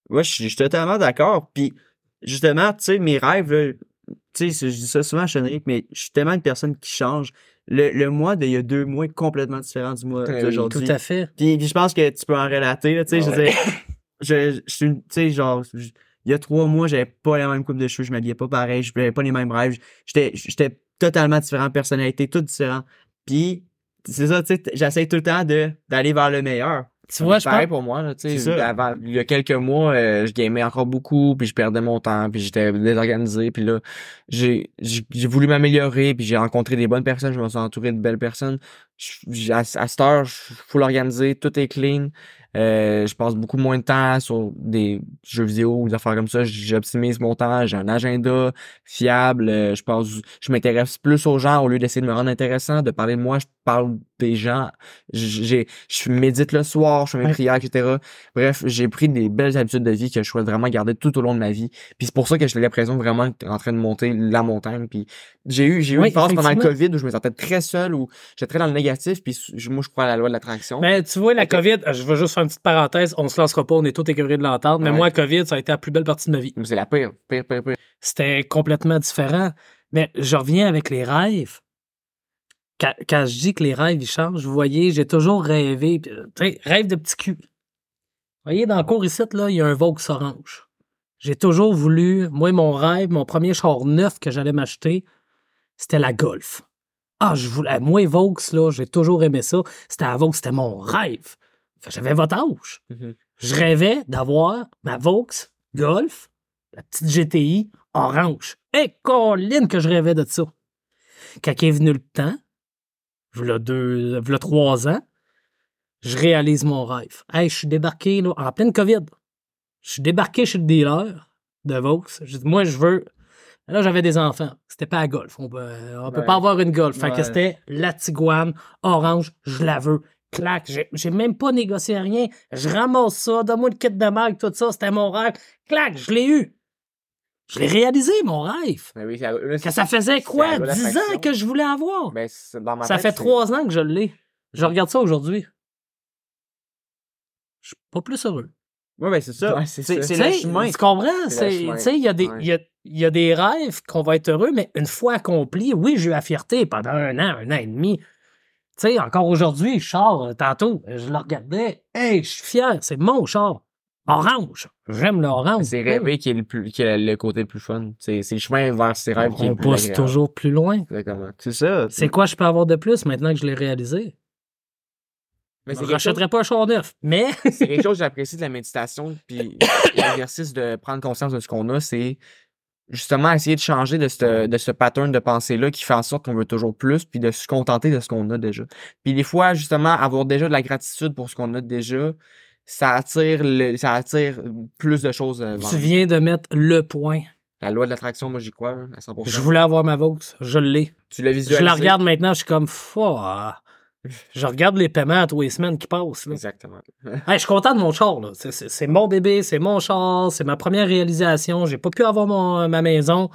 Ouais, je suis je suis totalement d'accord. Puis, justement, tu sais, mes rêves, là, tu sais, je dis ça souvent à Chenric, mais je suis tellement une personne qui change. Le, le mois d'il y a deux mois est complètement différent du mois oui, d'aujourd'hui. Tout à fait. Puis, puis je pense que tu peux en relater, tu sais, je veux Ouais. dire, je, je suis, une- tu sais, genre, je- il y a trois mois, j'avais pas la même coupe de cheveux, je m'habillais pas pareil, je n'avais pas les mêmes rêves, j'étais, j'étais totalement différent, personnalité, tout différent. Puis, c'est ça, tu sais, j'essaie tout le temps de, d'aller vers le meilleur. Tu vois, je pense, pour moi, là, tu sais, avant, il y a quelques mois, euh, je gamais encore beaucoup, puis je perdais mon temps, puis j'étais désorganisé, puis là, j'ai, j'ai voulu m'améliorer, puis j'ai rencontré des bonnes personnes, je me suis entouré de belles personnes. Je- à, à cette heure, je suis full organisé, tout est clean. Euh, je passe beaucoup moins de temps sur des jeux vidéo ou des affaires comme ça. J'optimise mon temps, j'ai un agenda fiable. euh, je passe, je m'intéresse plus aux gens au lieu d'essayer de me rendre intéressant, de parler de moi. Je parle des gens. J'ai, je médite le soir, je fais mes Ouais. prières, etc. Bref, j'ai pris des belles habitudes de vie que je souhaite vraiment garder tout au long de ma vie. Puis c'est pour ça que j'ai l'impression vraiment en train de monter la montagne. Puis j'ai eu, j'ai eu Oui, une phase pendant le. COVID où je me sentais très seul, où j'étais très dans le négatif. Puis moi, je crois à la loi de l'attraction. Mais tu vois, la. COVID, je vais juste faire une petite parenthèse, on se lancera pas, on est tous écœurés de l'entendre, mais Ouais. moi, la COVID, ça a été la plus belle partie de ma vie. C'est la pire, pire, pire, pire. C'était complètement différent. Mais je reviens avec les rêves. Quand, quand je dis que les rêves, ils changent, vous voyez, j'ai toujours rêvé, euh, rêve de petit cul. Vous voyez, dans le cours ici, là, il y a un Vaux orange. J'ai toujours voulu, moi, mon rêve, mon premier char neuf que j'allais m'acheter, c'était la Golf. Ah, je voulais, moi, Vaux, là, j'ai toujours aimé ça. C'était à Vaux, c'était mon rêve. J'avais votre âge. Mhm. Je rêvais d'avoir ma Vaux Golf, la petite GTI orange. Et Colline que je rêvais de ça. Quand est venu le temps, v'là deux, v'là trois ans, je réalise mon rêve. Hey, je suis débarqué là, en pleine COVID. Je suis débarqué chez le dealer de Vaux. J'ai dit, moi, je veux. Là, j'avais des enfants. C'était pas à golf. On peut, on peut Ouais. pas avoir une golf. Fait que c'était la Tiguan orange. Je la veux. Clac. J'ai, j'ai même pas négocié rien. Je ramasse ça. Donne-moi le kit de marque, tout ça. C'était mon rêve. Clac. Je l'ai eu. Je l'ai réalisé, mon rêve. Mais oui, là, Que ça faisait quoi? 10 ans que je voulais avoir. Ben, c'est- dans ma ça tête, fait trois ans que je l'ai. Je regarde ça aujourd'hui. Je suis pas plus heureux. Ouais, ben, c'est ça. Ouais, c'est c'est ça. c'est Tu le sais, chemin. Tu comprends? Il y, a des- Ouais. y, a, il y a des rêves qu'on va être heureux, mais une fois accomplis, oui, j'ai eu la fierté pendant un an, un an et demi. Tu sais, encore aujourd'hui, sors euh, tantôt, je le regardais. Hey, je suis fier, c'est mon char. Orange. J'aime l'orange. C'est rêver qui est le plus, qui est le côté le plus fun. C'est, c'est le chemin vers ses rêves qui est On le plus pousse agréable. toujours plus loin. Exactement. C'est ça. C'est quoi je peux avoir de plus maintenant que je l'ai réalisé? Mais Je quelque, chose, rachèterai pas un char neuf. Mais c'est quelque chose que j'apprécie de la méditation puis l'exercice de prendre conscience de ce qu'on a, c'est justement essayer de changer de ce, de ce pattern de pensée-là qui fait en sorte qu'on veut toujours plus puis de se contenter de ce qu'on a déjà. Puis des fois, justement, avoir déjà de la gratitude pour ce qu'on a déjà, ça attire le, ça attire plus de choses. euh, tu viens de mettre le point. La loi de l'attraction, moi j'y crois hein, à 100%. Je voulais avoir ma Vaux. Je l'ai. Tu l'as Je visualisé? la regarde maintenant, je suis comme, Fouah. Je regarde les paiements à tous les semaines qui passent. là. Exactement. Hey, je suis content de mon char. là. C'est- mon bébé, c'est mon char, c'est ma première réalisation. J'ai pas pu avoir mon- ma maison.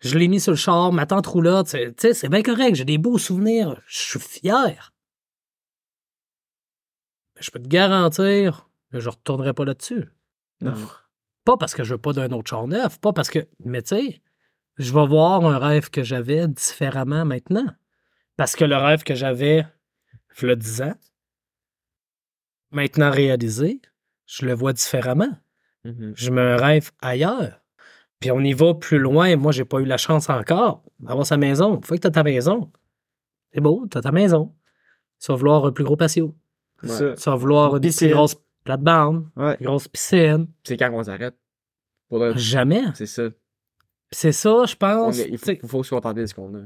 Je l'ai mis sur le char, ma tante roulotte. c'est bien correct. J'ai des beaux souvenirs. Je suis fier. Mais je peux te garantir que je retournerai pas là-dessus. Non. Pas parce que je veux pas d'un autre char neuf, pas parce que. Mais tu sais, je vais voir un rêve que j'avais différemment maintenant. Parce que le rêve que j'avais, 10 ans, maintenant réalisé, je le vois différemment. Mhm. Je me rêve ailleurs. Puis on y va plus loin. Moi, j'ai pas eu la chance encore d'avoir sa maison. Faut que tu as ta maison. C'est beau, tu as ta maison. Tu vas vouloir un plus gros patio. Ouais. ça. Tu vas vouloir Une plus grosse plate-bande, Ouais. une grosse piscine. C'est quand qu'on s'arrête? Le- Jamais. C'est ça. Puis c'est ça, je pense. est- il faut, tu sais, faut se contenter de ce qu'on a.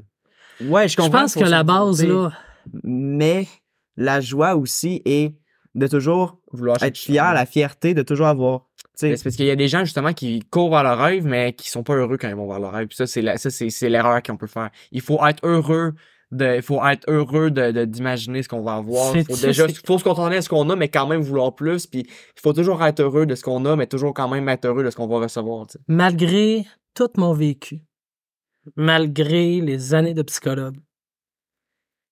Ouais, je Je comprends. pense faut que la se base, là, Mais la joie aussi est de toujours Vouloir être fier, la fierté de toujours avoir. Tu Mais sais, C'est parce qu'il y a des gens justement qui courent vers leur rêve, mais qui sont pas heureux quand ils vont vers leur rêve. Puis ça, c'est la- ça, c'est, c'est l'erreur qu'on peut faire. Il faut être heureux de, il faut être heureux de, d'imaginer ce qu'on va avoir. Il faut déjà, faut se contenter de ce qu'on a, mais quand même vouloir plus. Puis il faut toujours être heureux de ce qu'on a, mais toujours quand même être heureux de ce qu'on va recevoir. malgré tout mon vécu, malgré les années de psychologue,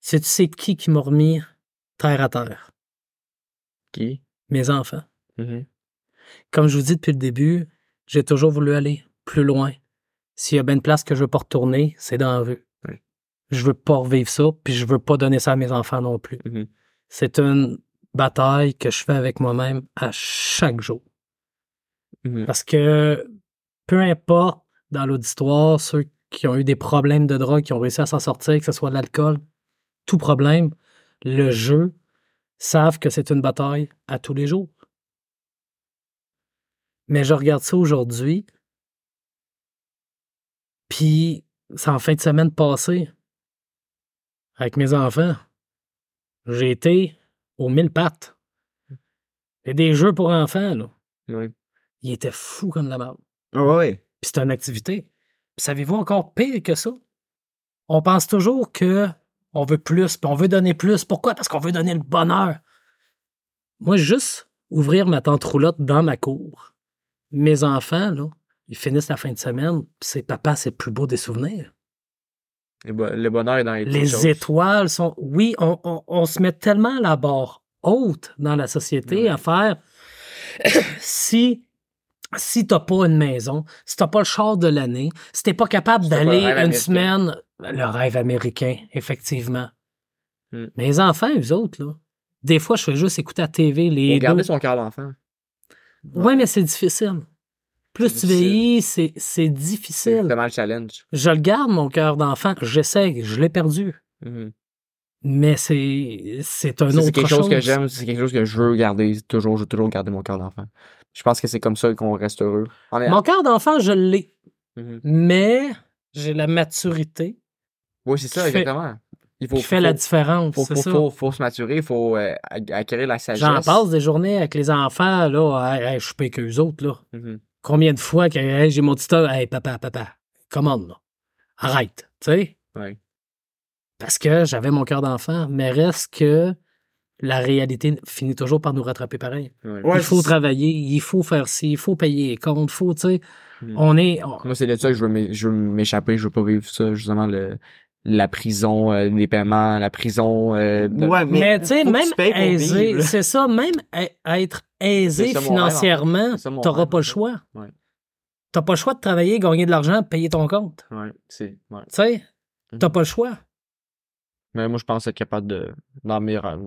sais-tu c'est qui qui m'a remis terre à terre? Qui? Mes enfants. Mhm. Comme je vous dis depuis le début, j'ai toujours voulu aller plus loin. S'il y a bien une place que je veux pas retourner, c'est dans la rue. Je veux pas revivre ça, puis je veux pas donner ça à mes enfants non plus. Mhm. C'est une bataille que je fais avec moi-même à chaque jour. Mhm. Parce que peu importe dans l'auditoire, ceux qui ont eu des problèmes de drogue, qui ont réussi à s'en sortir, que ce soit de l'alcool, tout problème, le jeu, savent que c'est une bataille à tous les jours. Mais je regarde ça aujourd'hui, puis c'est en fin de semaine passée, avec mes enfants. J'ai été aux mille pattes. C'est des jeux pour enfants, là. Oui. Il était fou comme la merde. ouais, ouais. Puis c'est une activité. Puis savez-vous encore pire que ça? On pense toujours que on veut plus, puis on veut donner plus. Pourquoi? Parce qu'on veut donner le bonheur. Moi, juste ouvrir ma tente roulotte dans ma cour. Mes enfants, là, ils finissent la fin de semaine, c'est papa, c'est le plus beau des souvenirs. Le bo- le bonheur est dans les, Les choses. étoiles sont. Oui, on, on- on se met tellement la barre haute dans la société Ouais. à faire. si si t'as pas une maison, si t'as pas le char de l'année, si t'es pas capable d'aller une semaine, le rêve américain, effectivement. Hmm. Mes enfants, eux autres, là, des fois, je fais juste écouter la TV, les Faut garder deux. son cœur d'enfant. Ouais, mais c'est difficile. Plus C'est tu vieillis, c'est c'est C'est difficile. justement le challenge. Je le garde, mon cœur d'enfant. J'essaie, je l'ai perdu. Mhm. Mais c'est c'est un autre c'est quelque chose, chose. que j'aime, c'est quelque chose que je veux garder toujours, je veux toujours garder mon cœur d'enfant. Je pense que c'est comme ça qu'on reste heureux. Mon cœur d'enfant, je l'ai. Mhm. Mais j'ai la maturité Oui, c'est ça, qui fait- exactement. Il faut, qui fait faut- la différence. faut, faut, ça. faut, faut se maturer, il faut euh, ac- acquérir la sagesse. J'en passe des journées avec les enfants, là. Hey, hey, je suis pas qu'eux autres, là. Mhm. Combien de fois que hey, j'ai mon petit homme, hey, papa, papa, commande, là. Arrête, tu sais. Ouais. Parce que j'avais mon cœur d'enfant, mais reste que la réalité finit toujours par nous rattraper pareil. Ouais. Il faut travailler, il faut faire ci, il faut payer les comptes, il faut, tu sais. Mhm. On est. on- Moi, c'est de ça que je veux m'é- je veux m'échapper, je veux pas vivre ça, justement, le, la prison, euh, les paiements, la prison. euh, de- Ouais, Mais, tu sais, même aisé, c'est ça, même être aisé ça financièrement, t'auras pas le choix. Ouais. T'as pas le choix de travailler, gagner de l'argent, payer ton compte. Ouais, c'est. Ouais. Tu sais, Mhm. t'as pas le choix. Mais moi, je pense être capable de, d'en meilleur.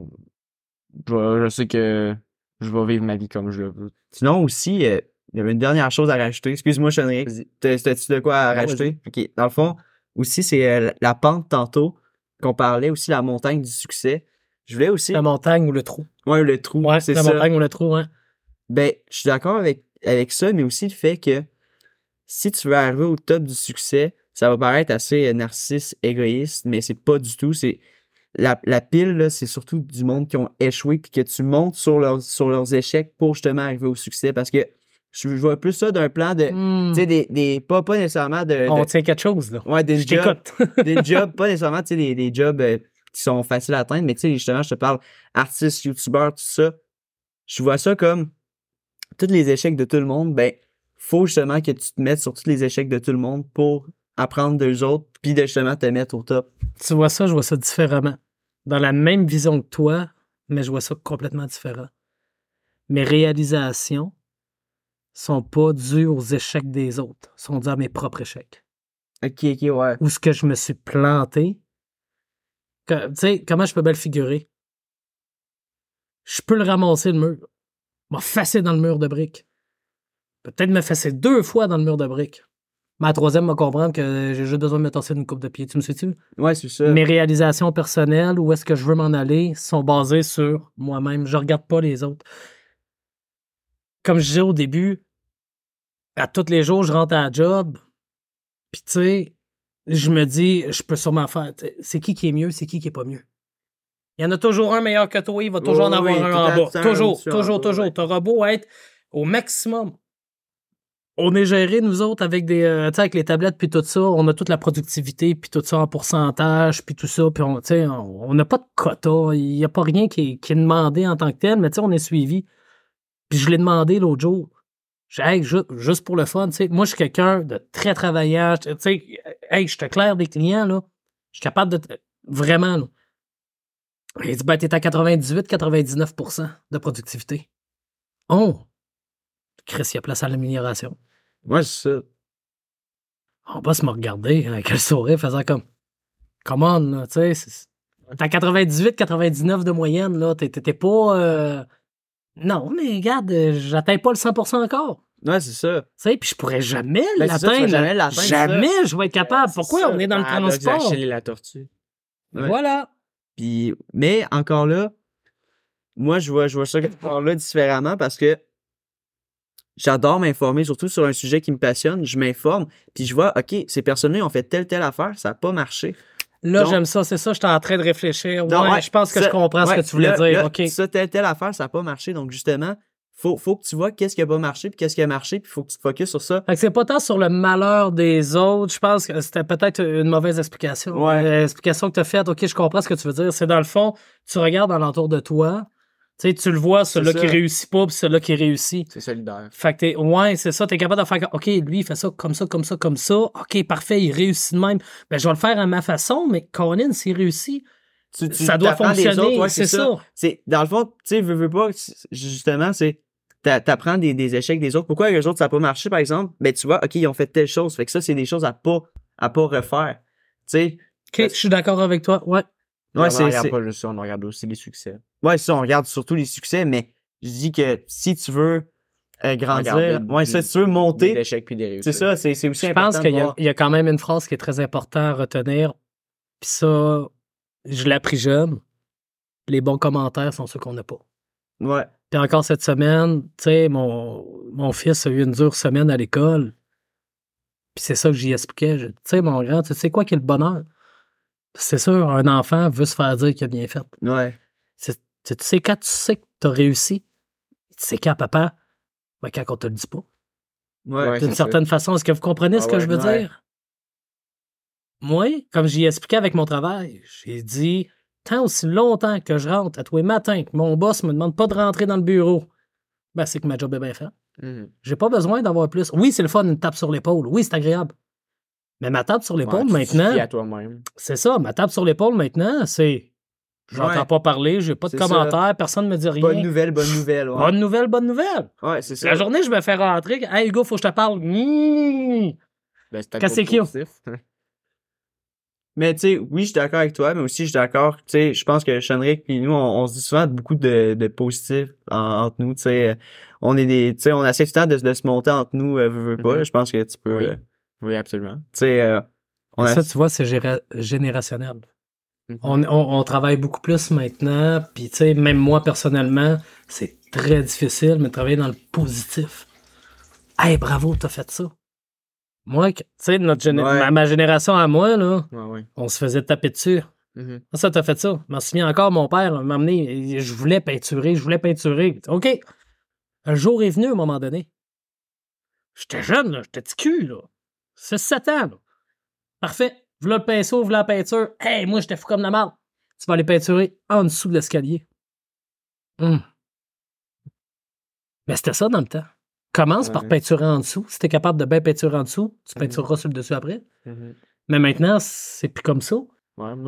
Je, sais que je vais vivre ma vie comme je le veux. Sinon aussi, euh, il y avait une dernière chose à rajouter. Excuse-moi, Chenric. T'as-tu de quoi à rajouter? OK. Dans le fond, aussi, c'est euh, la pente tantôt qu'on parlait, aussi la montagne du succès. Je voulais aussi... La montagne ou le trou. Ouais, le trou, Ouais, c'est la ça. montagne ou le trou, hein. Ben, je suis d'accord avec, avec ça, mais aussi le fait que si tu veux arriver au top du succès, ça va paraître assez euh, narcisse, égoïste, mais c'est pas du tout. C'est la, la pile, là, c'est surtout du monde qui ont échoué puis que tu montes sur leurs, sur leurs échecs pour justement arriver au succès. Parce que je, vois plus ça d'un plan de, Hmm. tu sais, des, des, pas, pas nécessairement de, On de- tient quelque chose, là. ouais, des Je jobs, des jobs, pas nécessairement, tu sais, des, des jobs euh, qui sont faciles à atteindre, mais tu sais, justement, je te parle artiste, youtubeur, tout ça. Je vois ça comme tous les échecs de tout le monde, ben, faut justement que tu te mettes sur tous les échecs de tout le monde pour apprendre d'eux autres, puis de justement te mettre au top. tu vois ça, je vois ça différemment. Dans la même vision que toi, mais je vois ça complètement différent. Mes réalisations sont pas dues aux échecs des autres, sont dues à mes propres échecs. Ok, ok, ouais. Où ce que je me suis planté, tu sais, comment je peux bien le figurer? Je peux le ramasser le mur, m'effacer dans le mur de briques. Peut-être me fesser deux fois dans le mur de briques. La troisième, me comprendre que j'ai juste besoin de me tasser une coupe de pied. Tu me suis-tu? Ouais, c'est ça. mes réalisations personnelles, où est-ce que je veux m'en aller, sont basées sur moi-même. Je regarde pas les autres. Comme je disais au début, à tous les jours, je rentre à la job, puis tu sais, je me dis, je peux sûrement faire. C'est qui qui est mieux, c'est qui qui est pas mieux. Il y en a toujours un meilleur que toi, il va toujours en avoir oui, un en bas. Toujours, toujours, toujours. ouais. T'auras beau être au maximum. On est géré, nous autres, avec des, euh, tu sais, avec les tablettes puis tout ça. On a toute la productivité puis tout ça en pourcentage puis tout ça. Puis on, tu sais, on on n'a pas de quota. Il n'y a pas rien qui est, qui est demandé en tant que tel, mais tu sais, on est suivi. Puis je l'ai demandé l'autre jour. Hey, ju- juste pour le fun, tu sais, moi, je suis quelqu'un de très travaillant. Tu sais, hey, je te claire des clients, là. Je suis capable de. te- Vraiment, là. Il dit, ben, t'es à 98-99% de productivité. Oh! Chris, il y a place à l'amélioration. Ouais, c'est ça. On va se me regarder avec le sourire, faisant comme, come on, là, tu sais, c'est- t'as 98-99 de moyenne, là, t'es t'es- t'es pas, euh, non, mais regarde, euh, j'atteins pas le 100% encore, Ouais, c'est ça. tu sais, puis je pourrais jamais Ben, l'atteindre. jamais l'atteindre, Jamais je vais être capable. Pourquoi on est dans le Paradoxe transport? d'Achille et la tortue. Ouais. Voilà. Puis, mais encore là, moi, je vois, je vois ça encore là différemment parce que j'adore m'informer, surtout sur un sujet qui me passionne. Je m'informe, puis je vois, OK, ces personnes-là ont fait telle, telle affaire, ça n'a pas marché. Là, j'aime ça, c'est ça, j'étais en train de réfléchir. Donc, ouais, ouais, je pense que ça- je comprends ce que tu voulais là- dire. là, OK. Ça, telle, telle affaire, ça n'a pas marché. Donc, justement, faut, faut que tu vois qu'est-ce qui n'a pas marché, puis qu'est-ce qui a marché, puis faut que tu te focuses sur ça. Fait que c'est pas tant sur le malheur des autres. Je pense que c'était peut-être une mauvaise explication. Ouais. Euh, Explication que tu as faite. OK, je comprends ce que tu veux dire. C'est dans le fond, tu regardes alentour de toi. Tu sais, tu le vois, celui-là qui ça. réussit pas, puis celui-là qui réussit. C'est solidaire. Fait que t'es, ouais, c'est ça, t'es capable de faire, OK, lui, il fait ça comme ça, comme ça, comme ça. OK, parfait, il réussit de même. Ben, je vais le faire à ma façon, mais Colin, s'il réussit, Tu, tu ça doit fonctionner. autres, ouais, c'est ça. C'est, dans le fond, tu sais, veux, veux pas, justement, c'est, t'a- t'apprends des, des échecs des autres. Pourquoi les autres, ça n'a pas marché, par exemple? Ben, tu vois, OK, ils ont fait telle chose. Fait que ça, c'est des choses à pas, à pas refaire. Tu sais, OK, je suis d'accord avec toi. Ouais. ouais, on c'est, regarde c'est- pas juste ça, on regarde aussi les succès. Ouais, ça, on regarde surtout les succès, mais je dis que si tu veux euh, grandir, ouais, ça, si tu veux monter, échecs puis des réussites. c'est ça, c'est, c'est aussi Je important. pense de qu'il y, a- voir. il y a quand même une phrase qui est très importante à retenir. Puis ça, je l'ai appris jeune. Les bons commentaires sont ceux qu'on n'a pas. Ouais. Puis encore cette semaine, tu sais, mon, mon fils a eu une dure semaine à l'école. Puis c'est ça que j'y expliquais. Je dis, Tu sais, mon grand, tu sais quoi qui est le bonheur? C'est sûr, un enfant veut se faire dire qu'il a bien fait. Ouais. C'est- Tu sais, quand tu sais que tu as réussi, tu sais quand, papa? Ben, quand on te le dit pas. Ouais. D'une certaine façon, est-ce que vous comprenez ce Ah que ouais, je veux ouais. dire? Moi, comme j'y expliqué avec mon travail, j'ai dit, tant aussi longtemps que je rentre à tous les matins, que mon boss me demande pas de rentrer dans le bureau, ben, c'est que ma job est bien faite. Mhm. J'ai pas besoin d'avoir plus. Oui, c'est le fun, une tape sur l'épaule. Oui, c'est agréable. Mais ma tape sur l'épaule Ouais, tu te maintenant, fies à toi-même. c'est ça, ma tape sur l'épaule maintenant, c'est. J'entends Ouais. pas parler, j'ai pas de ça. commentaires, personne me dit rien. Bonne nouvelle, bonne nouvelle. Ouais, Bonne nouvelle, bonne nouvelle. ouais c'est ça. La journée, je me fais rentrer. Hey, Hugo, faut que je te parle. Mmh. Ben, c'est a? positif. Mais tu sais, oui, je suis d'accord avec toi, mais aussi je suis d'accord, tu sais, je pense que Shenrik et nous, on, on se dit souvent beaucoup de, de positifs en- entre nous, tu sais. On est des, tu sais, on essaie tout le temps de, de se monter entre nous, euh, veux, veux pas. Mhm. Je pense que tu peux, Oui. euh, Oui, absolument. tu sais, euh, on a, Ça, tu vois, c'est géra- générationnel. Mhm. On, on- on travaille beaucoup plus maintenant, puis tu sais, même moi personnellement, c'est très difficile, mais travailler dans le positif. Hey, bravo, t'as fait ça. Moi, tu sais, notre géné- Ouais. ma, ma génération à moi, là, Ouais, ouais. on se faisait taper dessus. Mhm. Ah, Ça, t'as fait ça. Je m'en souviens encore, mon père m'a amené, je voulais peinturer, je voulais peinturer. OK. Un jour est venu, à un moment donné. J'étais jeune, là, j'étais petit cul, là. 6-7 ans, là. Parfait. Voilà le pinceau, voilà la peinture. Hey, moi, j'étais fou comme la marde. Tu vas aller peinturer en dessous de l'escalier. Hum. Mais c'était ça dans le temps. Commence par peinturer en dessous. Si t'es capable de bien peinturer en dessous, tu Mhm. peintureras sur le dessus après. Mhm. Mais maintenant, c'est plus comme ça.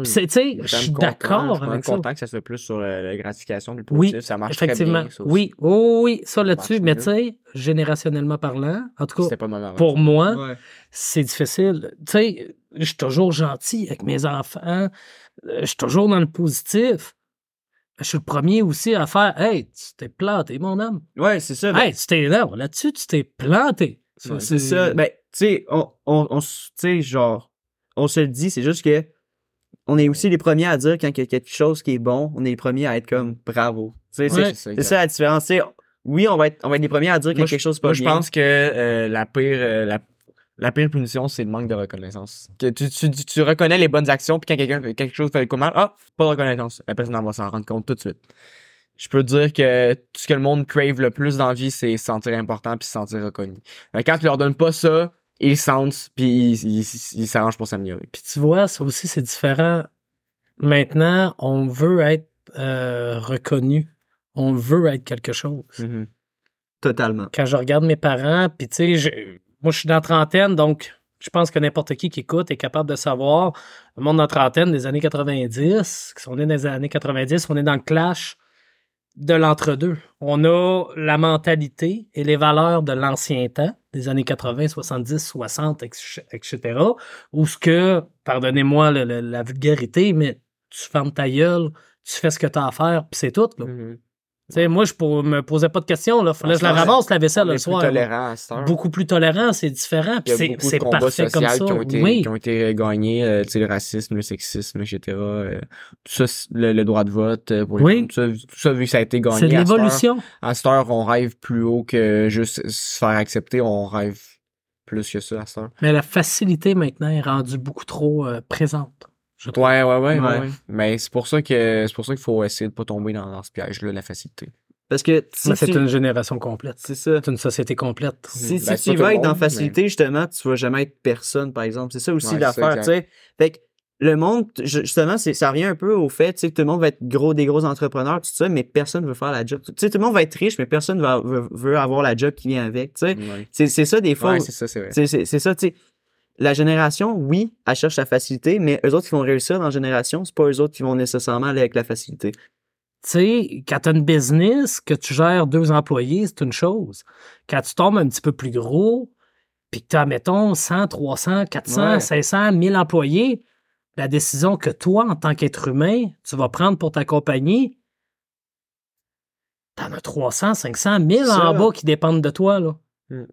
Tu sais, je suis d'accord avec ça. content que ça soit plus sur euh, la gratification, le Oui, positif. ça marche très Effectivement. bien. ça aussi. oui, oh, oui, ça là-dessus. Mais tu sais, générationnellement parlant, en tout cas, pas pour moi, ouais. c'est difficile. Tu sais, je suis toujours gentil avec mes enfants. euh, Je suis toujours dans le positif. Je suis le premier aussi à faire Hey, tu t'es planté, mon homme. Ouais, c'est ça. ben, Hey, tu t'es là, là-dessus, tu t'es planté. Ouais, c'est ça. Ben, tu sais, on, on, genre, on se le dit, c'est juste que on est aussi les premiers à dire quand il y a quelque chose qui est bon, on est les premiers à être comme bravo. Tu sais, Ouais, c'est- ça la différence. Tu sais, oui, on va être, on va être les premiers à dire quand Moi, quelque chose est pas Moi, je bien. pense que euh, la pire euh, la, la pire punition, c'est le manque de reconnaissance. Que tu, tu, tu, tu reconnais les bonnes actions, puis quand quelqu'un fait quelque chose fait comme mal, ah, pas de reconnaissance. La personne va s'en rendre compte tout de suite. Je peux dire que tout ce que le monde crave le plus dans la vie, c'est se sentir important puis se sentir reconnu. Mais quand tu leur donnes pas ça, ils sentent puis ils s'arrangent pour s'améliorer. Puis tu vois, ça aussi, c'est différent. Maintenant, on veut être euh, reconnu. On veut être quelque chose. Mhm. Totalement. quand je regarde mes parents, puis tu sais, moi je suis dans la trentaine, donc je pense que n'importe qui qui écoute est capable de savoir. Le monde dans la trentaine des années 90, qui sont nés dans les années 90, on est dans le clash de l'entre-deux. On a la mentalité et les valeurs de l'ancien temps, des années 80, 70, 60, etc. Où ce que, pardonnez-moi la vulgarité, mais tu fermes ta gueule, tu fais ce que tu as à faire, puis c'est tout. Là. Mhm. Tu moi, je pour- me posais pas de questions. Là. Fallait que je la ramasse, la vaisselle le plus soir. tolérant à cette heure. Beaucoup plus tolérant, c'est différent. Puis c'est, c'est parfait comme ça. qui ont été, oui. qui ont été gagnés, euh, tu sais, le racisme, le sexisme, etc. euh, tout ça, le, le droit de vote euh, pour les Oui. tout ça, tout ça, vu que ça a été gagné. C'est de à cette heure- l'évolution. À cette heure, on rêve plus haut que juste se faire accepter, on rêve plus que ça à cette heure. Mais la facilité maintenant est rendue beaucoup trop euh, présente. Je. Ouais, ouais, ouais, ouais. Ouais. ouais. Mais c'est pour ça que c'est pour ça qu'il faut essayer de pas tomber dans, dans ce piège-là, la facilité. Parce que si c'est tu- une génération complète. c'est ça. C'est une société complète. Si, Ben, si tu vas être dans facilité, justement, tu vas jamais être personne, par exemple. C'est ça aussi Ouais, l'affaire, c'est tu ça, sais. Fait que le monde, ju- justement, c'est, ça revient un peu au fait, tu sais, que tout le monde va être gros, des gros entrepreneurs, tout ça, mais personne veut faire la job. Tu sais, tout le monde va être riche, mais personne va, veut, veut avoir la job qui vient avec, tu sais. Ouais, C'est, c'est ça, des fois. Ouais, c'est ça, c'est vrai. c'est, c'est, c'est ça, tu sais. La génération, oui, elle cherche la facilité, mais eux autres qui vont réussir dans la génération, c'est pas eux autres qui vont nécessairement aller avec la facilité. Tu sais, quand tu as une business, que tu gères deux employés, c'est une chose. Quand tu tombes un petit peu plus gros, puis que tu as, mettons, 100, 300, 400, Ouais. 500, 1000 employés, la décision que toi, en tant qu'être humain, tu vas prendre pour ta compagnie, t'en as 300, 500, 1000 Ça. en bas qui dépendent de toi, là. Mm.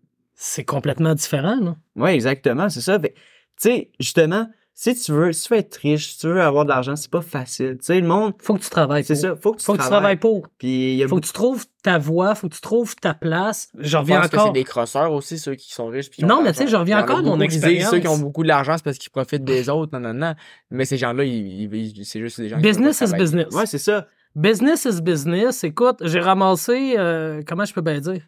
C'est complètement différent, là. Oui, exactement, c'est ça. Tu sais, justement, si tu veux, si tu veux être riche, si tu veux avoir de l'argent, c'est pas facile. Tu sais, le monde, Faut que tu travailles c'est ça, faut que tu Faut que tu travailles. travailles pour. Puis y a Faut que tu trouves ta voie, faut que tu trouves ta place. Je reviens pense que encore. c'est des crosseurs aussi, ceux qui sont riches. puis qui Non, mais tu sais, je reviens encore à mon qui expérience. Ceux qui ont beaucoup de l'argent, c'est parce qu'ils profitent des autres, non, non, non. Mais ces gens-là, c'est juste des gens qui Business peuvent is business. Ouais, c'est ça. Business is business. Écoute, j'ai ramassé, euh, comment je peux bien dire?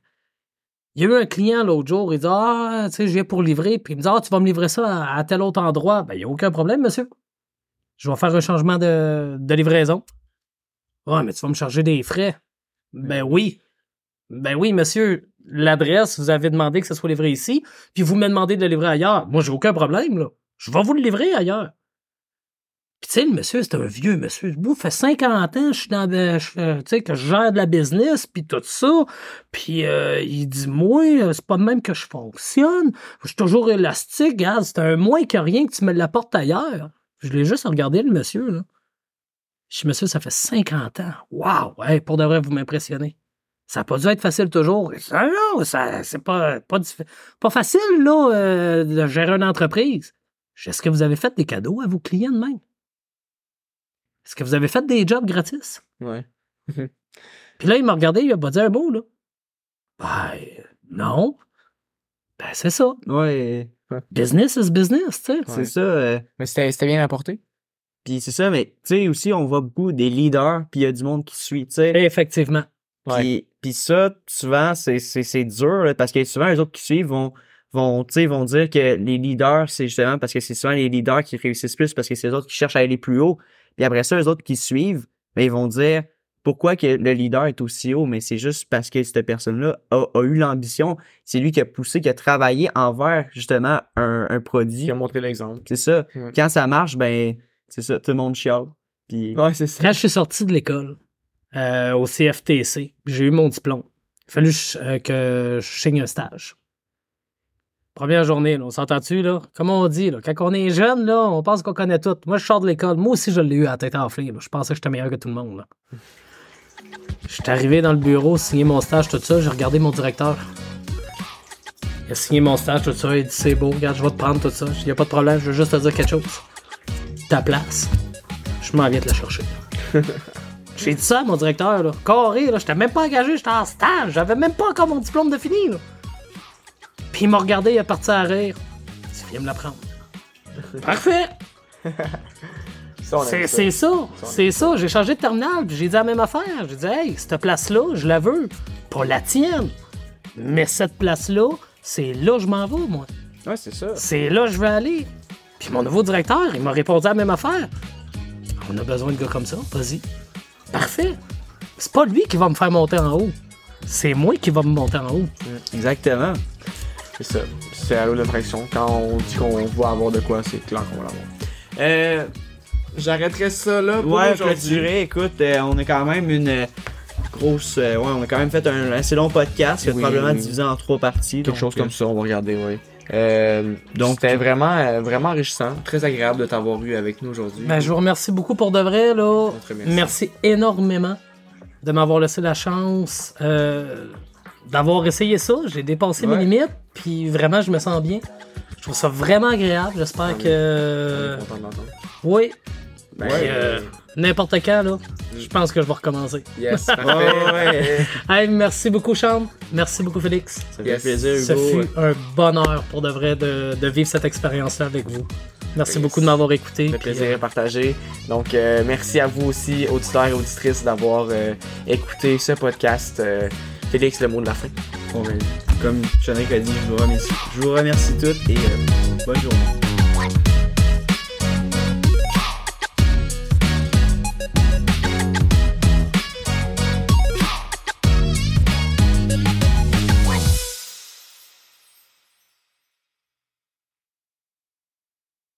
Il y a eu un client l'autre jour, il dit Ah, tu sais, je viens pour livrer. Puis il me dit Ah, tu vas me livrer ça à, à tel autre endroit. Ben, il n'y a aucun problème, monsieur. Je vais faire un changement de, de livraison. Ouais, mais tu vas me charger des frais. Ben oui. Ben oui, monsieur. L'adresse, vous avez demandé que ça soit livré ici, puis vous me demandez de le livrer ailleurs. Moi, j'ai aucun problème, là. Je vais vous le livrer ailleurs. Puis tu sais, le monsieur, c'est un vieux monsieur. Moi, fait 50 ans, je suis dans je fais- tu sais, que je gère de la business, puis tout ça. Puis euh, il dit, moi, euh, c'est pas de même que je fonctionne. Je suis toujours élastique, regarde, c'est un moins que rien que tu me l'apportes ailleurs. Je l'ai juste regardé, le monsieur, là. Je dis, monsieur, ça fait 50 ans. Waouh! Pour de vrai, vous m'impressionnez. Ça n'a pas dû être facile toujours. Non, ça, c'est pas, pas, pas facile, là, euh, de gérer une entreprise. Est-ce que vous avez fait des cadeaux à vos clients de même? Est-ce que vous avez fait des jobs gratis? Ouais. Puis là, il m'a regardé, il a pas dit un mot, là. Ben, non. Ben, c'est ça. Ouais, Business is business, tu sais. c'est ça. euh, Mais c'était c'était bien apporté. Puis c'est ça, mais tu sais, aussi, on voit beaucoup des leaders, puis il y a du monde qui suit, tu sais. Effectivement. Puis, puis ça, souvent, c'est, c'est, c'est dur, là, parce que souvent, les autres qui suivent vont, vont, tu sais, vont dire que les leaders, c'est justement parce que c'est souvent les leaders qui réussissent plus, parce que c'est les autres qui cherchent à aller plus haut. Puis après ça, les autres qui suivent, ben, ils vont dire pourquoi que le leader est aussi haut, mais c'est juste parce que cette personne-là a, a eu l'ambition. C'est lui qui a poussé, qui a travaillé envers, justement, un, un produit. Qui a montré l'exemple. C'est ça. Quand ça marche, ben, c'est ça, tout le monde chiale. Puis, Ouais, c'est ça. Quand je suis sorti de l'école, euh, au CFTC, j'ai eu mon diplôme. Il a fallu euh, que je signe un stage. Première journée, là, on s'entend-tu, là? Comme on dit, là, quand on est jeune, là, on pense qu'on connaît tout. Moi, je sors de l'école. Moi aussi, je l'ai eu à la tête enflée. là. Je pensais que j'étais meilleur que tout le monde. Là. Je suis arrivé dans le bureau, signé mon stage, tout ça. J'ai regardé mon directeur. Il a signé mon stage, tout ça. Il dit C'est beau, regarde, je vais te prendre tout ça. Il n'y a pas de problème, je veux juste te dire quelque chose. Ta place, je m'en viens te la chercher. J'ai dit ça à mon directeur, là. Carré, là. J'étais même pas engagé, j'étais en stage. J'avais même pas encore mon diplôme de fini, là. Il m'a regardé, il est parti à rire. Tu viens me la prendre. Parfait! C'est ça. c'est ça. J'ai changé de terminal, puis j'ai dit la même affaire. J'ai dit, hey, cette place-là, je la veux. Pas la tienne. Mais cette place-là, c'est là que je m'en vais, moi. Ouais, c'est ça. C'est là que je veux aller. Puis mon nouveau directeur, il m'a répondu à la même affaire. On a besoin de gars comme ça, vas-y. Parfait. C'est pas lui qui va me faire monter en haut. C'est moi qui va me monter en haut. exactement. C'est ça. C'est à l'eau de fraction. Quand on dit qu'on va avoir de quoi, c'est clair qu'on va l'avoir. Euh, J'arrêterai ça là pour Ouais, aujourd'hui. clôturer, écoute, euh, on a quand même une euh, grosse. euh, ouais, on a quand même fait un assez long podcast, qui est Oui, probablement oui. divisé en trois parties. Quelque donc, chose euh, comme ça, on va regarder, oui. Euh, donc, c'était vraiment, euh, vraiment enrichissant. Très agréable de t'avoir eu avec nous aujourd'hui. Ben, je vous remercie beaucoup pour de vrai, là. Merci énormément de m'avoir laissé la chance euh, d'avoir essayé ça. J'ai dépassé Ouais. mes limites, puis vraiment, je me sens bien. Je trouve ça vraiment agréable. J'espère que. On est content de. Oui, Ben, euh, n'importe quand, là, je pense que je vais recommencer. Yes, Ouais. Hey, merci beaucoup, Charles. Merci beaucoup, Félix. Ça fait Yes. plaisir, Ce Hugo. fut un bonheur pour de vrai de, de vivre cette expérience-là avec vous. Merci Yes. beaucoup de m'avoir écouté. Le plaisir euh, est partagé. Donc, euh, merci à vous aussi, auditeurs et auditrices, d'avoir euh, écouté ce podcast. Félix, le mot de la fin. Ben, comme Chanel a dit, je vous remercie, je vous remercie toutes et euh, bonne journée.